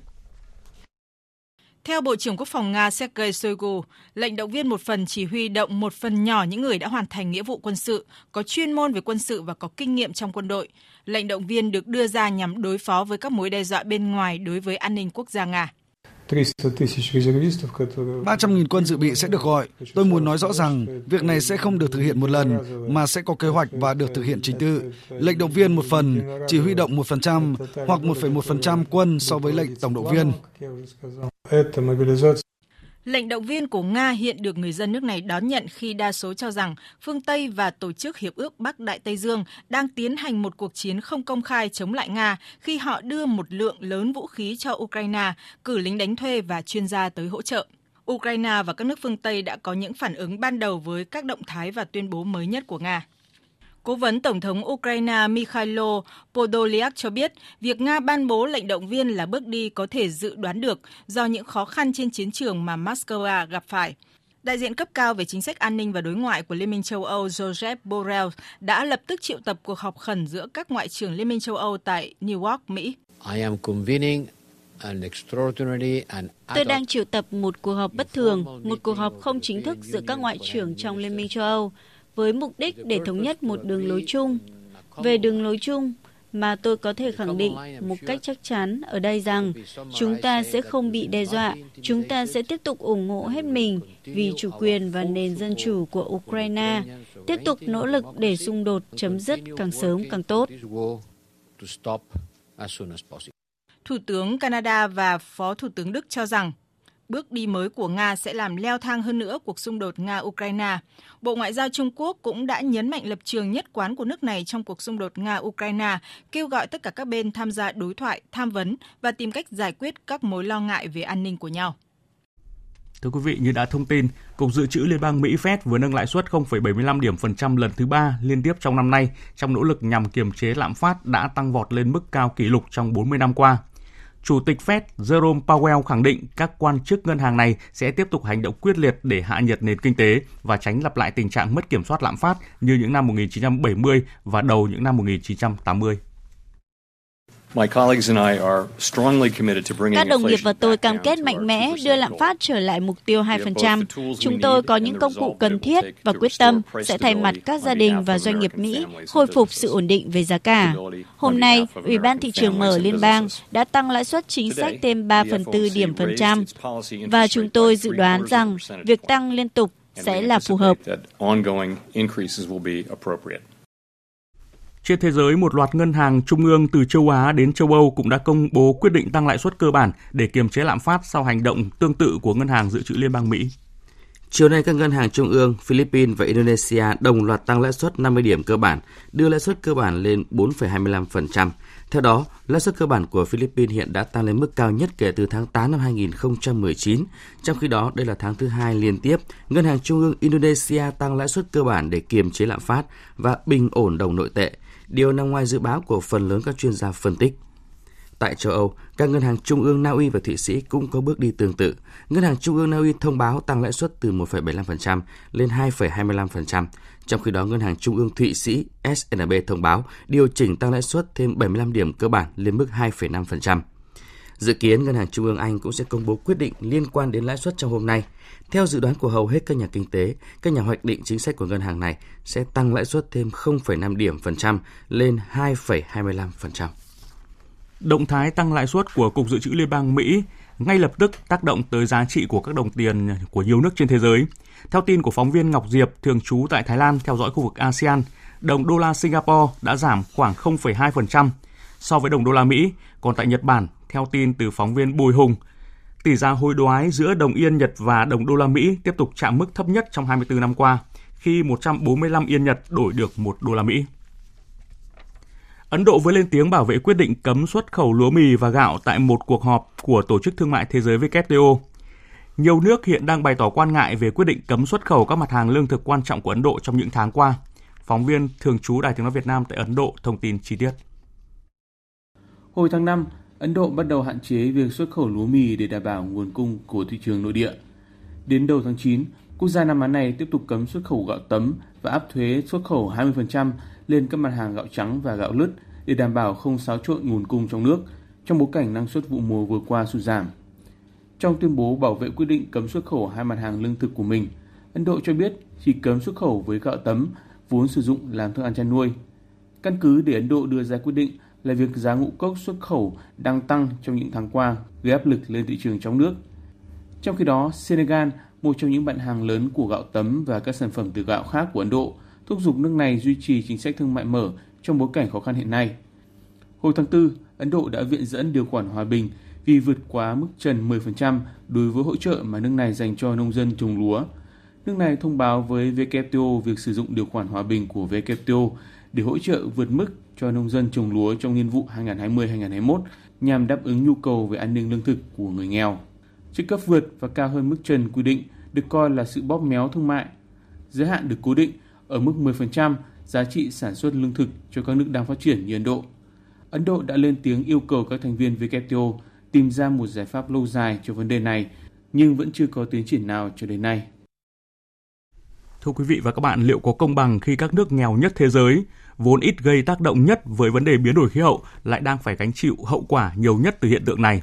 Speaker 11: Theo Bộ trưởng Quốc phòng Nga Sergei Shoigu, lệnh động viên một phần chỉ huy động một phần nhỏ những người đã hoàn thành nghĩa vụ quân sự, có chuyên môn về quân sự và có kinh nghiệm trong quân đội. Lệnh động viên được đưa ra nhằm đối phó với các mối đe dọa bên ngoài đối với an ninh quốc gia Nga.
Speaker 36: 300.000 quân dự bị sẽ được gọi. Tôi muốn nói rõ rằng việc này sẽ không được thực hiện một lần, mà sẽ có kế hoạch và được thực hiện chính tự. Lệnh động viên một phần, chỉ huy động 1% hoặc 1,1% quân so với lệnh tổng động viên.
Speaker 11: Lệnh động viên của Nga hiện được người dân nước này đón nhận khi đa số cho rằng phương Tây và Tổ chức Hiệp ước Bắc Đại Tây Dương đang tiến hành một cuộc chiến không công khai chống lại Nga khi họ đưa một lượng lớn vũ khí cho Ukraine, cử lính đánh thuê và chuyên gia tới hỗ trợ. Ukraine và các nước phương Tây đã có những phản ứng ban đầu với các động thái và tuyên bố mới nhất của Nga. Cố vấn Tổng thống Ukraine Mikhailo Podolyak cho biết việc Nga ban bố lệnh động viên là bước đi có thể dự đoán được do những khó khăn trên chiến trường mà Moscow gặp phải. Đại diện cấp cao về chính sách an ninh và đối ngoại của Liên minh châu Âu Joseph Borrell đã lập tức triệu tập cuộc họp khẩn giữa các ngoại trưởng Liên minh châu Âu tại New York, Mỹ.
Speaker 27: I am convening
Speaker 37: Tôi đang triệu tập một cuộc họp bất thường, một cuộc họp không chính thức giữa các ngoại trưởng trong Liên minh châu Âu với mục đích để thống nhất một đường lối chung. Về đường lối chung, mà tôi có thể khẳng định một cách chắc chắn ở đây rằng chúng ta sẽ không bị đe dọa, chúng ta sẽ tiếp tục ủng hộ hết mình vì chủ quyền và nền dân chủ của Ukraine, tiếp tục nỗ lực để xung đột chấm dứt càng sớm càng tốt.
Speaker 11: Thủ tướng Canada và Phó Thủ tướng Đức cho rằng bước đi mới của Nga sẽ làm leo thang hơn nữa cuộc xung đột Nga-Ukraine. Bộ Ngoại giao Trung Quốc cũng đã nhấn mạnh lập trường nhất quán của nước này trong cuộc xung đột Nga-Ukraine, kêu gọi tất cả các bên tham gia đối thoại, tham vấn và tìm cách giải quyết các mối lo ngại về an ninh của nhau.
Speaker 1: Thưa quý vị, như đã thông tin, Cục Dự trữ Liên bang Mỹ Fed vừa nâng lãi suất 0,75 điểm phần trăm lần thứ ba liên tiếp trong năm nay trong nỗ lực nhằm kiềm chế lạm phát đã tăng vọt lên mức cao kỷ lục trong 40 năm qua. Chủ tịch Fed Jerome Powell khẳng định các quan chức ngân hàng này sẽ tiếp tục hành động quyết liệt để hạ nhiệt nền kinh tế và tránh lặp lại tình trạng mất kiểm soát lạm phát như những năm 1970 và đầu những năm 1980.
Speaker 37: Các đồng nghiệp và tôi cam kết mạnh mẽ đưa lạm phát trở lại mục tiêu 2%. Chúng tôi có những công cụ cần thiết và quyết tâm sẽ thay mặt các gia đình và doanh nghiệp Mỹ khôi phục sự ổn định về giá cả. Hôm nay, Ủy ban Thị trường Mở Liên bang đã tăng lãi suất chính sách thêm 3 phần 4 điểm phần trăm và chúng tôi dự đoán rằng việc tăng liên tục sẽ là phù hợp.
Speaker 1: Trên thế giới, một loạt ngân hàng trung ương từ châu Á đến châu Âu cũng đã công bố quyết định tăng lãi suất cơ bản để kiềm chế lạm phát sau hành động tương tự của Ngân hàng Dự trữ Liên bang Mỹ.
Speaker 17: Chiều nay, các ngân hàng trung ương Philippines và Indonesia đồng loạt tăng lãi suất 50 điểm cơ bản, đưa lãi suất cơ bản lên 4,25%. Theo đó, lãi suất cơ bản của Philippines hiện đã tăng lên mức cao nhất kể từ tháng 8 năm 2019. Trong khi đó, đây là tháng thứ hai liên tiếp, Ngân hàng Trung ương Indonesia tăng lãi suất cơ bản để kiềm chế lạm phát và bình ổn đồng nội tệ. Điều nằm ngoài dự báo của phần lớn các chuyên gia phân tích. Tại châu Âu, các ngân hàng trung ương Na Uy và Thụy Sĩ cũng có bước đi tương tự. Ngân hàng trung ương Na Uy thông báo tăng lãi suất từ 1,75% lên 2,25%, trong khi đó ngân hàng trung ương Thụy Sĩ SNB thông báo điều chỉnh tăng lãi suất thêm 75 điểm cơ bản lên mức 2,5%. Dự kiến Ngân hàng Trung ương Anh cũng sẽ công bố quyết định liên quan đến lãi suất trong hôm nay. Theo dự đoán của hầu hết các nhà kinh tế, các nhà hoạch định chính sách của ngân hàng này sẽ tăng lãi suất thêm 0,5 điểm phần trăm lên 2,25%.
Speaker 1: Động thái tăng lãi suất của Cục Dự trữ Liên bang Mỹ ngay lập tức tác động tới giá trị của các đồng tiền của nhiều nước trên thế giới. Theo tin của phóng viên Ngọc Diệp, thường trú tại Thái Lan theo dõi khu vực ASEAN, đồng đô la Singapore đã giảm khoảng 0,2% so với đồng đô la Mỹ, còn tại Nhật Bản, theo tin từ phóng viên Bùi Hùng, tỷ giá hối đoái giữa đồng yên Nhật và đồng đô la Mỹ tiếp tục chạm mức thấp nhất trong 24 năm qua, khi 145 yên Nhật đổi được 1 đô la Mỹ. Ấn Độ vừa lên tiếng bảo vệ quyết định cấm xuất khẩu lúa mì và gạo tại một cuộc họp của Tổ chức Thương mại Thế giới WTO. Nhiều nước hiện đang bày tỏ quan ngại về quyết định cấm xuất khẩu các mặt hàng lương thực quan trọng của Ấn Độ trong những tháng qua. Phóng viên thường trú Đài tiếng nói Việt Nam tại Ấn Độ thông tin chi tiết.
Speaker 38: Hồi tháng 5, Ấn Độ bắt đầu hạn chế việc xuất khẩu lúa mì để đảm bảo nguồn cung của thị trường nội địa. Đến đầu tháng 9, quốc gia Nam Á này tiếp tục cấm xuất khẩu gạo tấm và áp thuế xuất khẩu 20% lên các mặt hàng gạo trắng và gạo lứt để đảm bảo không xáo trộn nguồn cung trong nước trong bối cảnh năng suất vụ mùa vừa qua sụt giảm. Trong tuyên bố bảo vệ quyết định cấm xuất khẩu hai mặt hàng lương thực của mình, Ấn Độ cho biết chỉ cấm xuất khẩu với gạo tấm vốn sử dụng làm thức ăn chăn nuôi. Căn cứ để Ấn Độ đưa ra quyết định là việc giá ngũ cốc xuất khẩu đang tăng trong những tháng qua, gây áp lực lên thị trường trong nước. Trong khi đó, Senegal, một trong những bạn hàng lớn của gạo tấm và các sản phẩm từ gạo khác của Ấn Độ, thúc giục nước này duy trì chính sách thương mại mở trong bối cảnh khó khăn hiện nay. Hồi tháng 4, Ấn Độ đã viện dẫn điều khoản hòa bình vì vượt quá mức trần 10% đối với hỗ trợ mà nước này dành cho nông dân trồng lúa. Nước này thông báo với WTO việc sử dụng điều khoản hòa bình của WTO để hỗ trợ vượt mức cho nông dân trồng lúa trong niên vụ 2020-2021 nhằm đáp ứng nhu cầu về an ninh lương thực của người nghèo. Trợ cấp vượt và cao hơn mức trần quy định được coi là sự bóp méo thương mại. Giới hạn được cố định ở mức 10% giá trị sản xuất lương thực cho các nước đang phát triển như Ấn Độ. Ấn Độ đã lên tiếng yêu cầu các thành viên WTO tìm ra một giải pháp lâu dài cho vấn đề này, nhưng vẫn chưa có tiến triển nào cho đến nay.
Speaker 1: Thưa quý vị và các bạn, liệu có công bằng khi các nước nghèo nhất thế giới, vốn ít gây tác động nhất với vấn đề biến đổi khí hậu, lại đang phải gánh chịu hậu quả nhiều nhất từ hiện tượng này?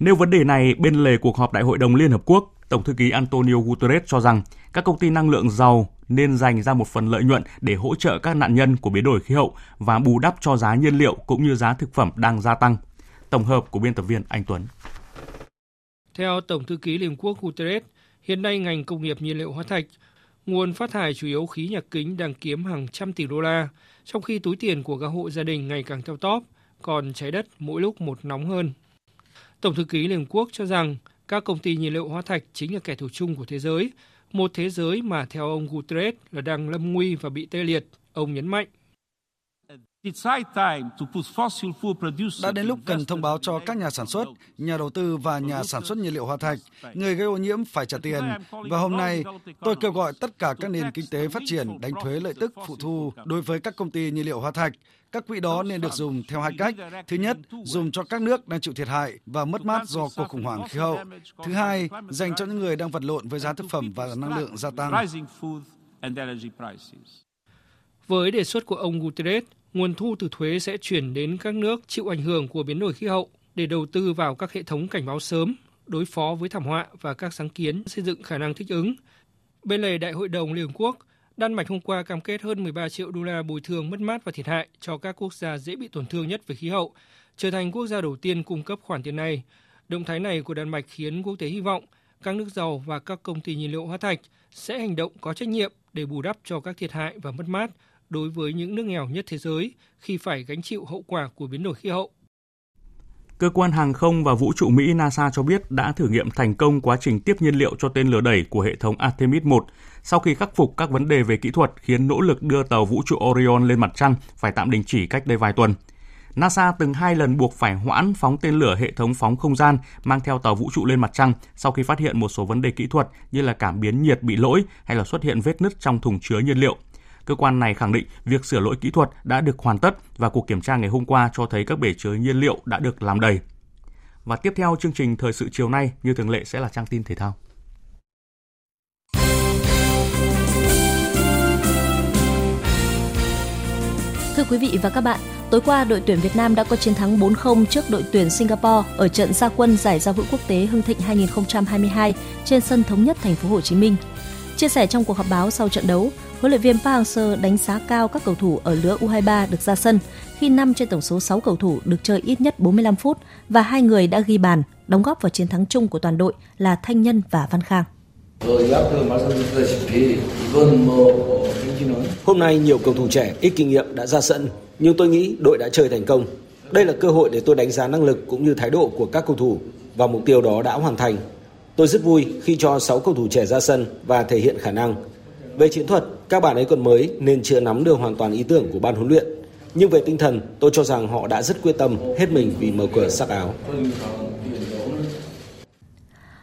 Speaker 1: Nêu vấn đề này bên lề cuộc họp Đại hội đồng Liên Hợp Quốc, Tổng thư ký Antonio Guterres cho rằng các công ty năng lượng giàu nên dành ra một phần lợi nhuận để hỗ trợ các nạn nhân của biến đổi khí hậu và bù đắp cho giá nhiên liệu cũng như giá thực phẩm đang gia tăng. Tổng hợp của biên tập viên Anh Tuấn.
Speaker 39: Theo Tổng thư ký Liên Hợp Quốc Guterres, hiện nay ngành công nghiệp nhiên liệu hóa thạch, nguồn phát thải chủ yếu khí nhà kính đang kiếm hàng trăm tỷ đô la, trong khi túi tiền của các hộ gia đình ngày càng theo tóp, còn trái đất mỗi lúc một nóng hơn. Tổng thư ký Liên Hợp Quốc cho rằng các công ty nhiên liệu hóa thạch chính là kẻ thù chung của thế giới, một thế giới mà theo ông Guterres là đang lâm nguy và bị tê liệt, ông nhấn mạnh.
Speaker 40: Đã đến lúc cần thông báo cho các nhà sản xuất, nhà đầu tư và nhà sản xuất nhiên liệu hóa thạch, người gây ô nhiễm phải trả tiền. Và hôm nay, tôi kêu gọi tất cả các nền kinh tế phát triển đánh thuế lợi tức phụ thu đối với các công ty nhiên liệu hóa thạch. Các quỹ đó nên được dùng theo hai cách. Thứ nhất, dùng cho các nước đang chịu thiệt hại và mất mát do cuộc khủng hoảng khí hậu. Thứ hai, dành cho những người đang vật lộn với giá thực phẩm và năng lượng gia tăng.
Speaker 39: Với đề xuất của ông Guterres, nguồn thu từ thuế sẽ chuyển đến các nước chịu ảnh hưởng của biến đổi khí hậu để đầu tư vào các hệ thống cảnh báo sớm, đối phó với thảm họa và các sáng kiến xây dựng khả năng thích ứng. Bên lề Đại hội đồng Liên Hợp Quốc, Đan Mạch hôm qua cam kết hơn 13 triệu đô la bồi thường mất mát và thiệt hại cho các quốc gia dễ bị tổn thương nhất về khí hậu, trở thành quốc gia đầu tiên cung cấp khoản tiền này. Động thái này của Đan Mạch khiến quốc tế hy vọng các nước giàu và các công ty nhiên liệu hóa thạch sẽ hành động có trách nhiệm để bù đắp cho các thiệt hại và mất mát đối với những nước nghèo nhất thế giới khi phải gánh chịu hậu quả của biến đổi khí hậu.
Speaker 1: Cơ quan hàng không và vũ trụ Mỹ NASA cho biết đã thử nghiệm thành công quá trình tiếp nhiên liệu cho tên lửa đẩy của hệ thống Artemis 1 sau khi khắc phục các vấn đề về kỹ thuật khiến nỗ lực đưa tàu vũ trụ Orion lên mặt trăng phải tạm đình chỉ cách đây vài tuần. NASA từng hai lần buộc phải hoãn phóng tên lửa hệ thống phóng không gian mang theo tàu vũ trụ lên mặt trăng sau khi phát hiện một số vấn đề kỹ thuật như là cảm biến nhiệt bị lỗi hay là xuất hiện vết nứt trong thùng chứa nhiên liệu. Cơ quan này khẳng định việc sửa lỗi kỹ thuật đã được hoàn tất và cuộc kiểm tra ngày hôm qua cho thấy các bể chứa nhiên liệu đã được làm đầy. Và tiếp theo chương trình thời sự chiều nay như thường lệ sẽ là trang tin thể thao.
Speaker 35: Thưa quý vị và các bạn, tối qua đội tuyển Việt Nam đã có chiến thắng 4-0 trước đội tuyển Singapore ở trận gia quân giải giao hữu quốc tế Hưng Thịnh 2022 trên sân thống nhất thành phố Hồ Chí Minh. Chia sẻ trong cuộc họp báo sau trận đấu, huấn luyện viên Park Hang-seo đánh giá cao các cầu thủ ở lứa U23 được ra sân khi 5 trên tổng số 6 cầu thủ được chơi ít nhất 45 phút và hai người đã ghi bàn, đóng góp vào chiến thắng chung của toàn đội là Thanh Nhân và Văn Khang.
Speaker 41: Hôm nay nhiều cầu thủ trẻ ít kinh nghiệm đã ra sân, nhưng tôi nghĩ đội đã chơi thành công. Đây là cơ hội để tôi đánh giá năng lực cũng như thái độ của các cầu thủ và mục tiêu đó đã hoàn thành. Tôi rất vui khi cho 6 cầu thủ trẻ ra sân và thể hiện khả năng. Về chiến thuật, các bạn ấy còn mới nên chưa nắm được hoàn toàn ý tưởng của ban huấn luyện. Nhưng về tinh thần, tôi cho rằng họ đã rất quyết tâm hết mình vì màu cờ sắc áo.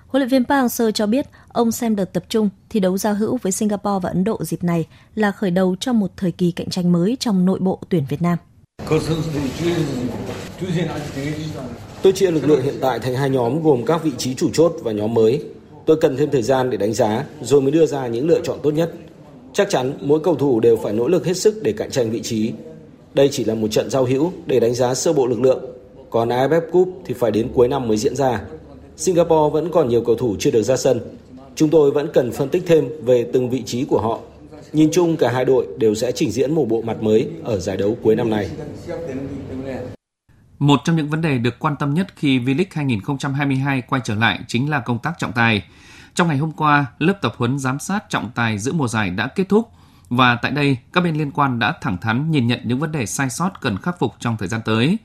Speaker 35: Huấn luyện viên Park Hang-seo cho biết ông xem đợt tập trung thi đấu giao hữu với Singapore và Ấn Độ dịp này là khởi đầu cho một thời kỳ cạnh tranh mới trong nội bộ tuyển Việt Nam.
Speaker 41: Tôi chia lực lượng hiện tại thành hai nhóm gồm các vị trí chủ chốt và nhóm mới. Tôi cần thêm thời gian để đánh giá, rồi mới đưa ra những lựa chọn tốt nhất. Chắc chắn mỗi cầu thủ đều phải nỗ lực hết sức để cạnh tranh vị trí. Đây chỉ là một trận giao hữu để đánh giá sơ bộ lực lượng. Còn AFF Cup thì phải đến cuối năm mới diễn ra. Singapore vẫn còn nhiều cầu thủ chưa được ra sân. Chúng tôi vẫn cần phân tích thêm về từng vị trí của họ. Nhìn chung cả hai đội đều sẽ trình diễn một bộ mặt mới ở giải đấu cuối năm nay.
Speaker 42: Một trong những vấn đề được quan tâm nhất khi V-League 2022 quay trở lại chính là công tác trọng tài. Trong ngày hôm qua, lớp tập huấn giám sát trọng tài giữa mùa giải đã kết thúc và tại đây các bên liên quan đã thẳng thắn nhìn nhận những vấn đề sai sót cần khắc phục trong thời gian tới.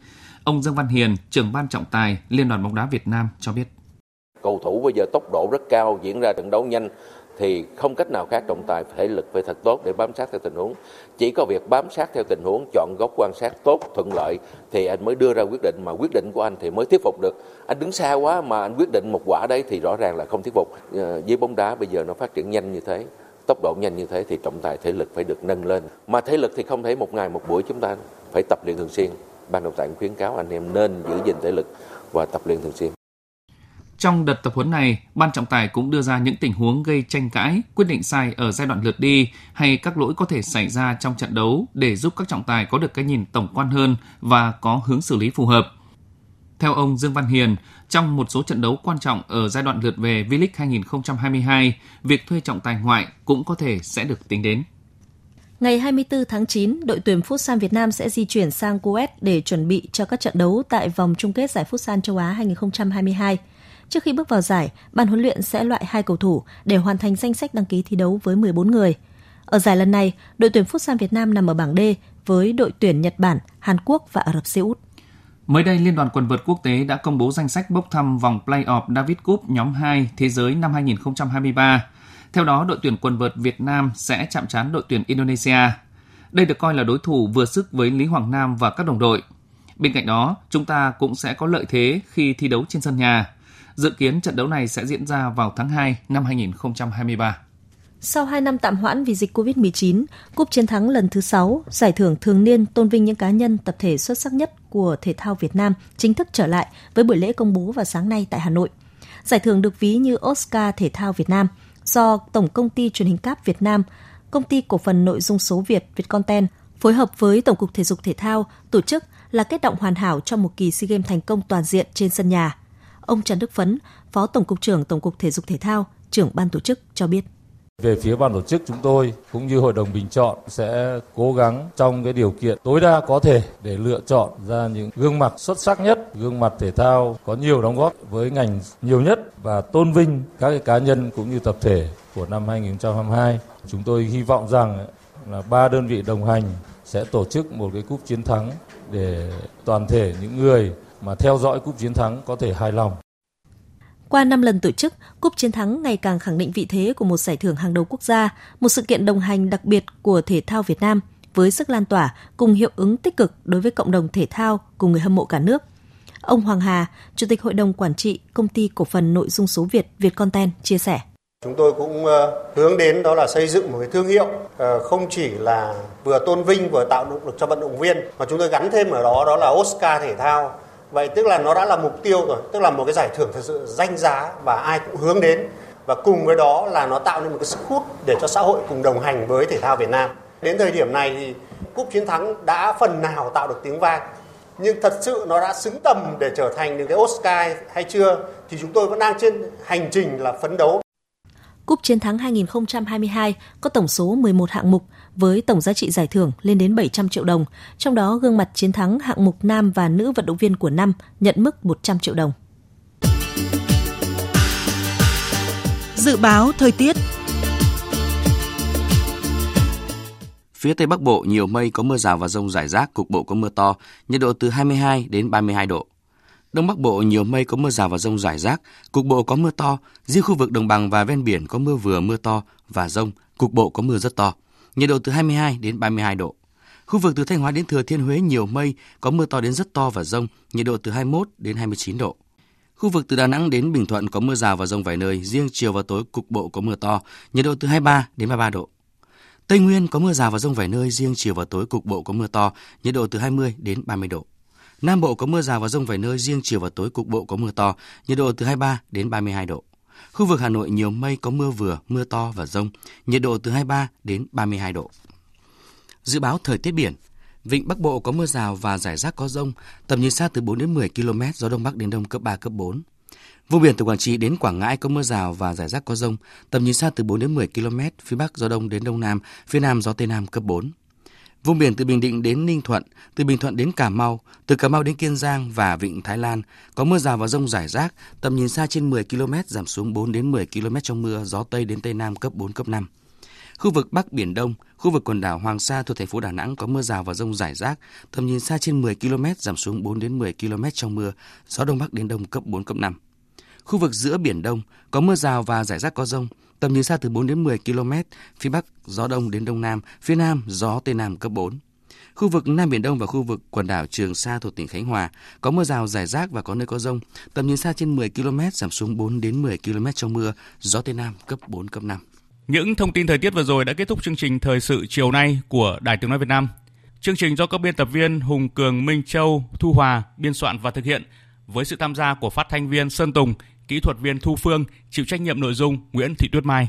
Speaker 42: Ông Dương Văn Hiền, trưởng ban trọng tài Liên đoàn bóng đá Việt Nam cho biết.
Speaker 30: Cầu thủ bây giờ tốc độ rất cao, diễn ra trận đấu nhanh thì không cách nào khác trọng tài thể lực phải thật tốt để bám sát theo tình huống. Chỉ có việc bám sát theo tình huống, chọn góc quan sát tốt, thuận lợi thì anh mới đưa ra quyết định mà quyết định của anh thì mới thuyết phục được. Anh đứng xa quá mà anh quyết định một quả đấy thì rõ ràng là không thuyết phục. Ờ, Với bóng đá bây giờ nó phát triển nhanh như thế, tốc độ nhanh như thế thì trọng tài thể lực phải được nâng lên. Mà thể lực thì không thể một ngày một buổi chúng ta phải tập luyện thường xuyên. Ban trọng tài khuyến cáo anh em nên giữ gìn thể lực và tập luyện thường xuyên.
Speaker 42: Trong đợt tập huấn này, ban trọng tài cũng đưa ra những tình huống gây tranh cãi, quyết định sai ở giai đoạn lượt đi hay các lỗi có thể xảy ra trong trận đấu để giúp các trọng tài có được cái nhìn tổng quan hơn và có hướng xử lý phù hợp. Theo ông Dương Văn Hiền, trong một số trận đấu quan trọng ở giai đoạn lượt về V-League 2022, việc thuê trọng tài ngoại cũng có thể sẽ được tính đến.
Speaker 43: Ngày 24 tháng 9, đội tuyển Futsal Việt Nam sẽ di chuyển sang Kuwait để chuẩn bị cho các trận đấu tại vòng chung kết giải Futsal châu Á 2022. Trước khi bước vào giải, ban huấn luyện sẽ loại hai cầu thủ để hoàn thành danh sách đăng ký thi đấu với 14 người. Ở giải lần này, đội tuyển Futsal Việt Nam nằm ở bảng D với đội tuyển Nhật Bản, Hàn Quốc và Ả Rập Xê Út.
Speaker 42: Mới đây, Liên đoàn quần vợt quốc tế đã công bố danh sách bốc thăm vòng play-off David Cup nhóm 2 Thế giới năm 2023. Theo đó, đội tuyển quần vợt Việt Nam sẽ chạm trán đội tuyển Indonesia. Đây được coi là đối thủ vừa sức với Lý Hoàng Nam và các đồng đội. Bên cạnh đó, chúng ta cũng sẽ có lợi thế khi thi đấu trên sân nhà. Dự kiến trận đấu này sẽ diễn ra vào tháng 2 năm 2023.
Speaker 43: Sau 2 năm tạm hoãn vì dịch COVID-19, Cúp Chiến thắng lần thứ 6, giải thưởng thường niên tôn vinh những cá nhân tập thể xuất sắc nhất của thể thao Việt Nam chính thức trở lại với buổi lễ công bố vào sáng nay tại Hà Nội. Giải thưởng được ví như Oscar Thể thao Việt Nam do Tổng công ty truyền hình cáp Việt Nam, Công ty cổ phần nội dung số Việt Vietcontent phối hợp với Tổng cục Thể dục Thể thao tổ chức là kết động hoàn hảo cho một kỳ SEA Games thành công toàn diện trên sân nhà. Ông Trần Đức Phấn, Phó Tổng cục trưởng Tổng cục Thể dục Thể thao, trưởng ban tổ chức cho biết.
Speaker 44: Về phía ban tổ chức chúng tôi cũng như hội đồng bình chọn sẽ cố gắng trong cái điều kiện tối đa có thể để lựa chọn ra những gương mặt xuất sắc nhất, gương mặt thể thao có nhiều đóng góp với ngành nhiều nhất và tôn vinh các cái cá nhân cũng như tập thể của năm 2022. Chúng tôi hy vọng rằng là ba đơn vị đồng hành sẽ tổ chức một cái cúp chiến thắng để toàn thể những người mà theo dõi cúp chiến thắng có thể hài lòng.
Speaker 43: Qua 5 lần tổ chức, Cúp Chiến thắng ngày càng khẳng định vị thế của một giải thưởng hàng đầu quốc gia, một sự kiện đồng hành đặc biệt của thể thao Việt Nam với sức lan tỏa cùng hiệu ứng tích cực đối với cộng đồng thể thao cùng người hâm mộ cả nước. Ông Hoàng Hà, Chủ tịch Hội đồng Quản trị Công ty Cổ phần Nội dung số Việt Vietcontent chia sẻ.
Speaker 45: Chúng tôi cũng ờ, hướng đến đó là xây dựng một cái thương hiệu ờ, không chỉ là vừa tôn vinh vừa tạo động lực cho vận động viên mà chúng tôi gắn thêm ở đó đó là Oscar thể thao vậy tức là nó đã là mục tiêu rồi, tức là một cái giải thưởng thật sự danh giá và ai cũng hướng đến. Và cùng với đó là nó tạo nên một cái sức hút để cho xã hội cùng đồng hành với thể thao Việt Nam. Đến thời điểm này thì cúp chiến thắng đã phần nào tạo được tiếng vang. Nhưng thật sự nó đã xứng tầm để trở thành những cái Oscar hay chưa thì chúng tôi vẫn đang trên hành trình là phấn đấu.
Speaker 43: Cúp Chiến thắng 2022 có tổng số 11 hạng mục với tổng giá trị giải thưởng lên đến 700 triệu đồng, trong đó gương mặt chiến thắng hạng mục nam và nữ vận động viên của năm nhận mức 100 triệu đồng.
Speaker 46: Dự báo thời tiết
Speaker 17: Phía Tây Bắc Bộ nhiều mây có mưa rào và rông rải rác, cục bộ có mưa to, nhiệt độ từ 22 đến 32 độ. Đông Bắc Bộ nhiều mây có mưa rào và rông rải rác, cục bộ có mưa to, riêng khu vực đồng bằng và ven biển có mưa vừa mưa to và rông, cục bộ có mưa rất to. Nhiệt độ từ 22 đến 32 độ. Khu vực từ Thanh Hóa đến Thừa Thiên Huế nhiều mây, có mưa to đến rất to và rông, nhiệt độ từ 21 đến 29 độ. Khu vực từ Đà Nẵng đến Bình Thuận có mưa rào và rông vài nơi, riêng chiều và tối cục bộ có mưa to, nhiệt độ từ 23 đến 33 độ. Tây Nguyên có mưa rào và rông vài nơi, riêng chiều và tối cục bộ có mưa to, nhiệt độ từ 20 đến 30 độ. Nam Bộ có mưa rào và rông vài nơi, riêng chiều và tối cục bộ có mưa to, nhiệt độ từ 23 đến 32 độ. Khu vực Hà Nội nhiều mây có mưa vừa, mưa to và rông, nhiệt độ từ 23 đến 32 độ. Dự báo thời tiết biển, Vịnh Bắc Bộ có mưa rào và rải rác có rông, tầm nhìn xa từ 4 đến 10 km, gió đông bắc đến đông cấp 3 cấp 4. Vùng biển từ Quảng Trị đến Quảng Ngãi có mưa rào và rải rác có rông, tầm nhìn xa từ 4 đến 10 km, phía Bắc gió đông đến Đông Nam, phía Nam gió Tây Nam cấp 4. Vùng biển từ Bình Định đến Ninh Thuận, từ Bình Thuận đến Cà Mau, từ Cà Mau đến Kiên Giang và Vịnh Thái Lan có mưa rào và rông rải rác, tầm nhìn xa trên 10 km giảm xuống 4 đến 10 km trong mưa, gió Tây đến Tây Nam cấp 4 cấp 5. Khu vực Bắc Biển Đông, khu vực quần đảo Hoàng Sa thuộc thành phố Đà Nẵng có mưa rào và rông rải rác, tầm nhìn xa trên 10 km giảm xuống 4 đến 10 km trong mưa, gió Đông Bắc đến Đông cấp 4 cấp 5. Khu vực giữa Biển Đông có mưa rào và rải rác có rông, tầm nhìn xa từ 4 đến 10 km, phía Bắc gió Đông đến Đông Nam, phía Nam gió Tây Nam cấp 4. Khu vực Nam Biển Đông và khu vực quần đảo Trường Sa thuộc tỉnh Khánh Hòa có mưa rào rải rác và có nơi có rông, tầm nhìn xa trên 10 km giảm xuống 4 đến 10 km trong mưa, gió Tây Nam cấp 4 cấp 5.
Speaker 1: Những thông tin thời tiết vừa rồi đã kết thúc chương trình thời sự chiều nay của Đài Tiếng nói Việt Nam. Chương trình do các biên tập viên Hùng Cường, Minh Châu, Thu Hòa biên soạn và thực hiện với sự tham gia của phát thanh viên Sơn Tùng, kỹ thuật viên Thu Phương, chịu trách nhiệm nội dung Nguyễn Thị Tuyết Mai.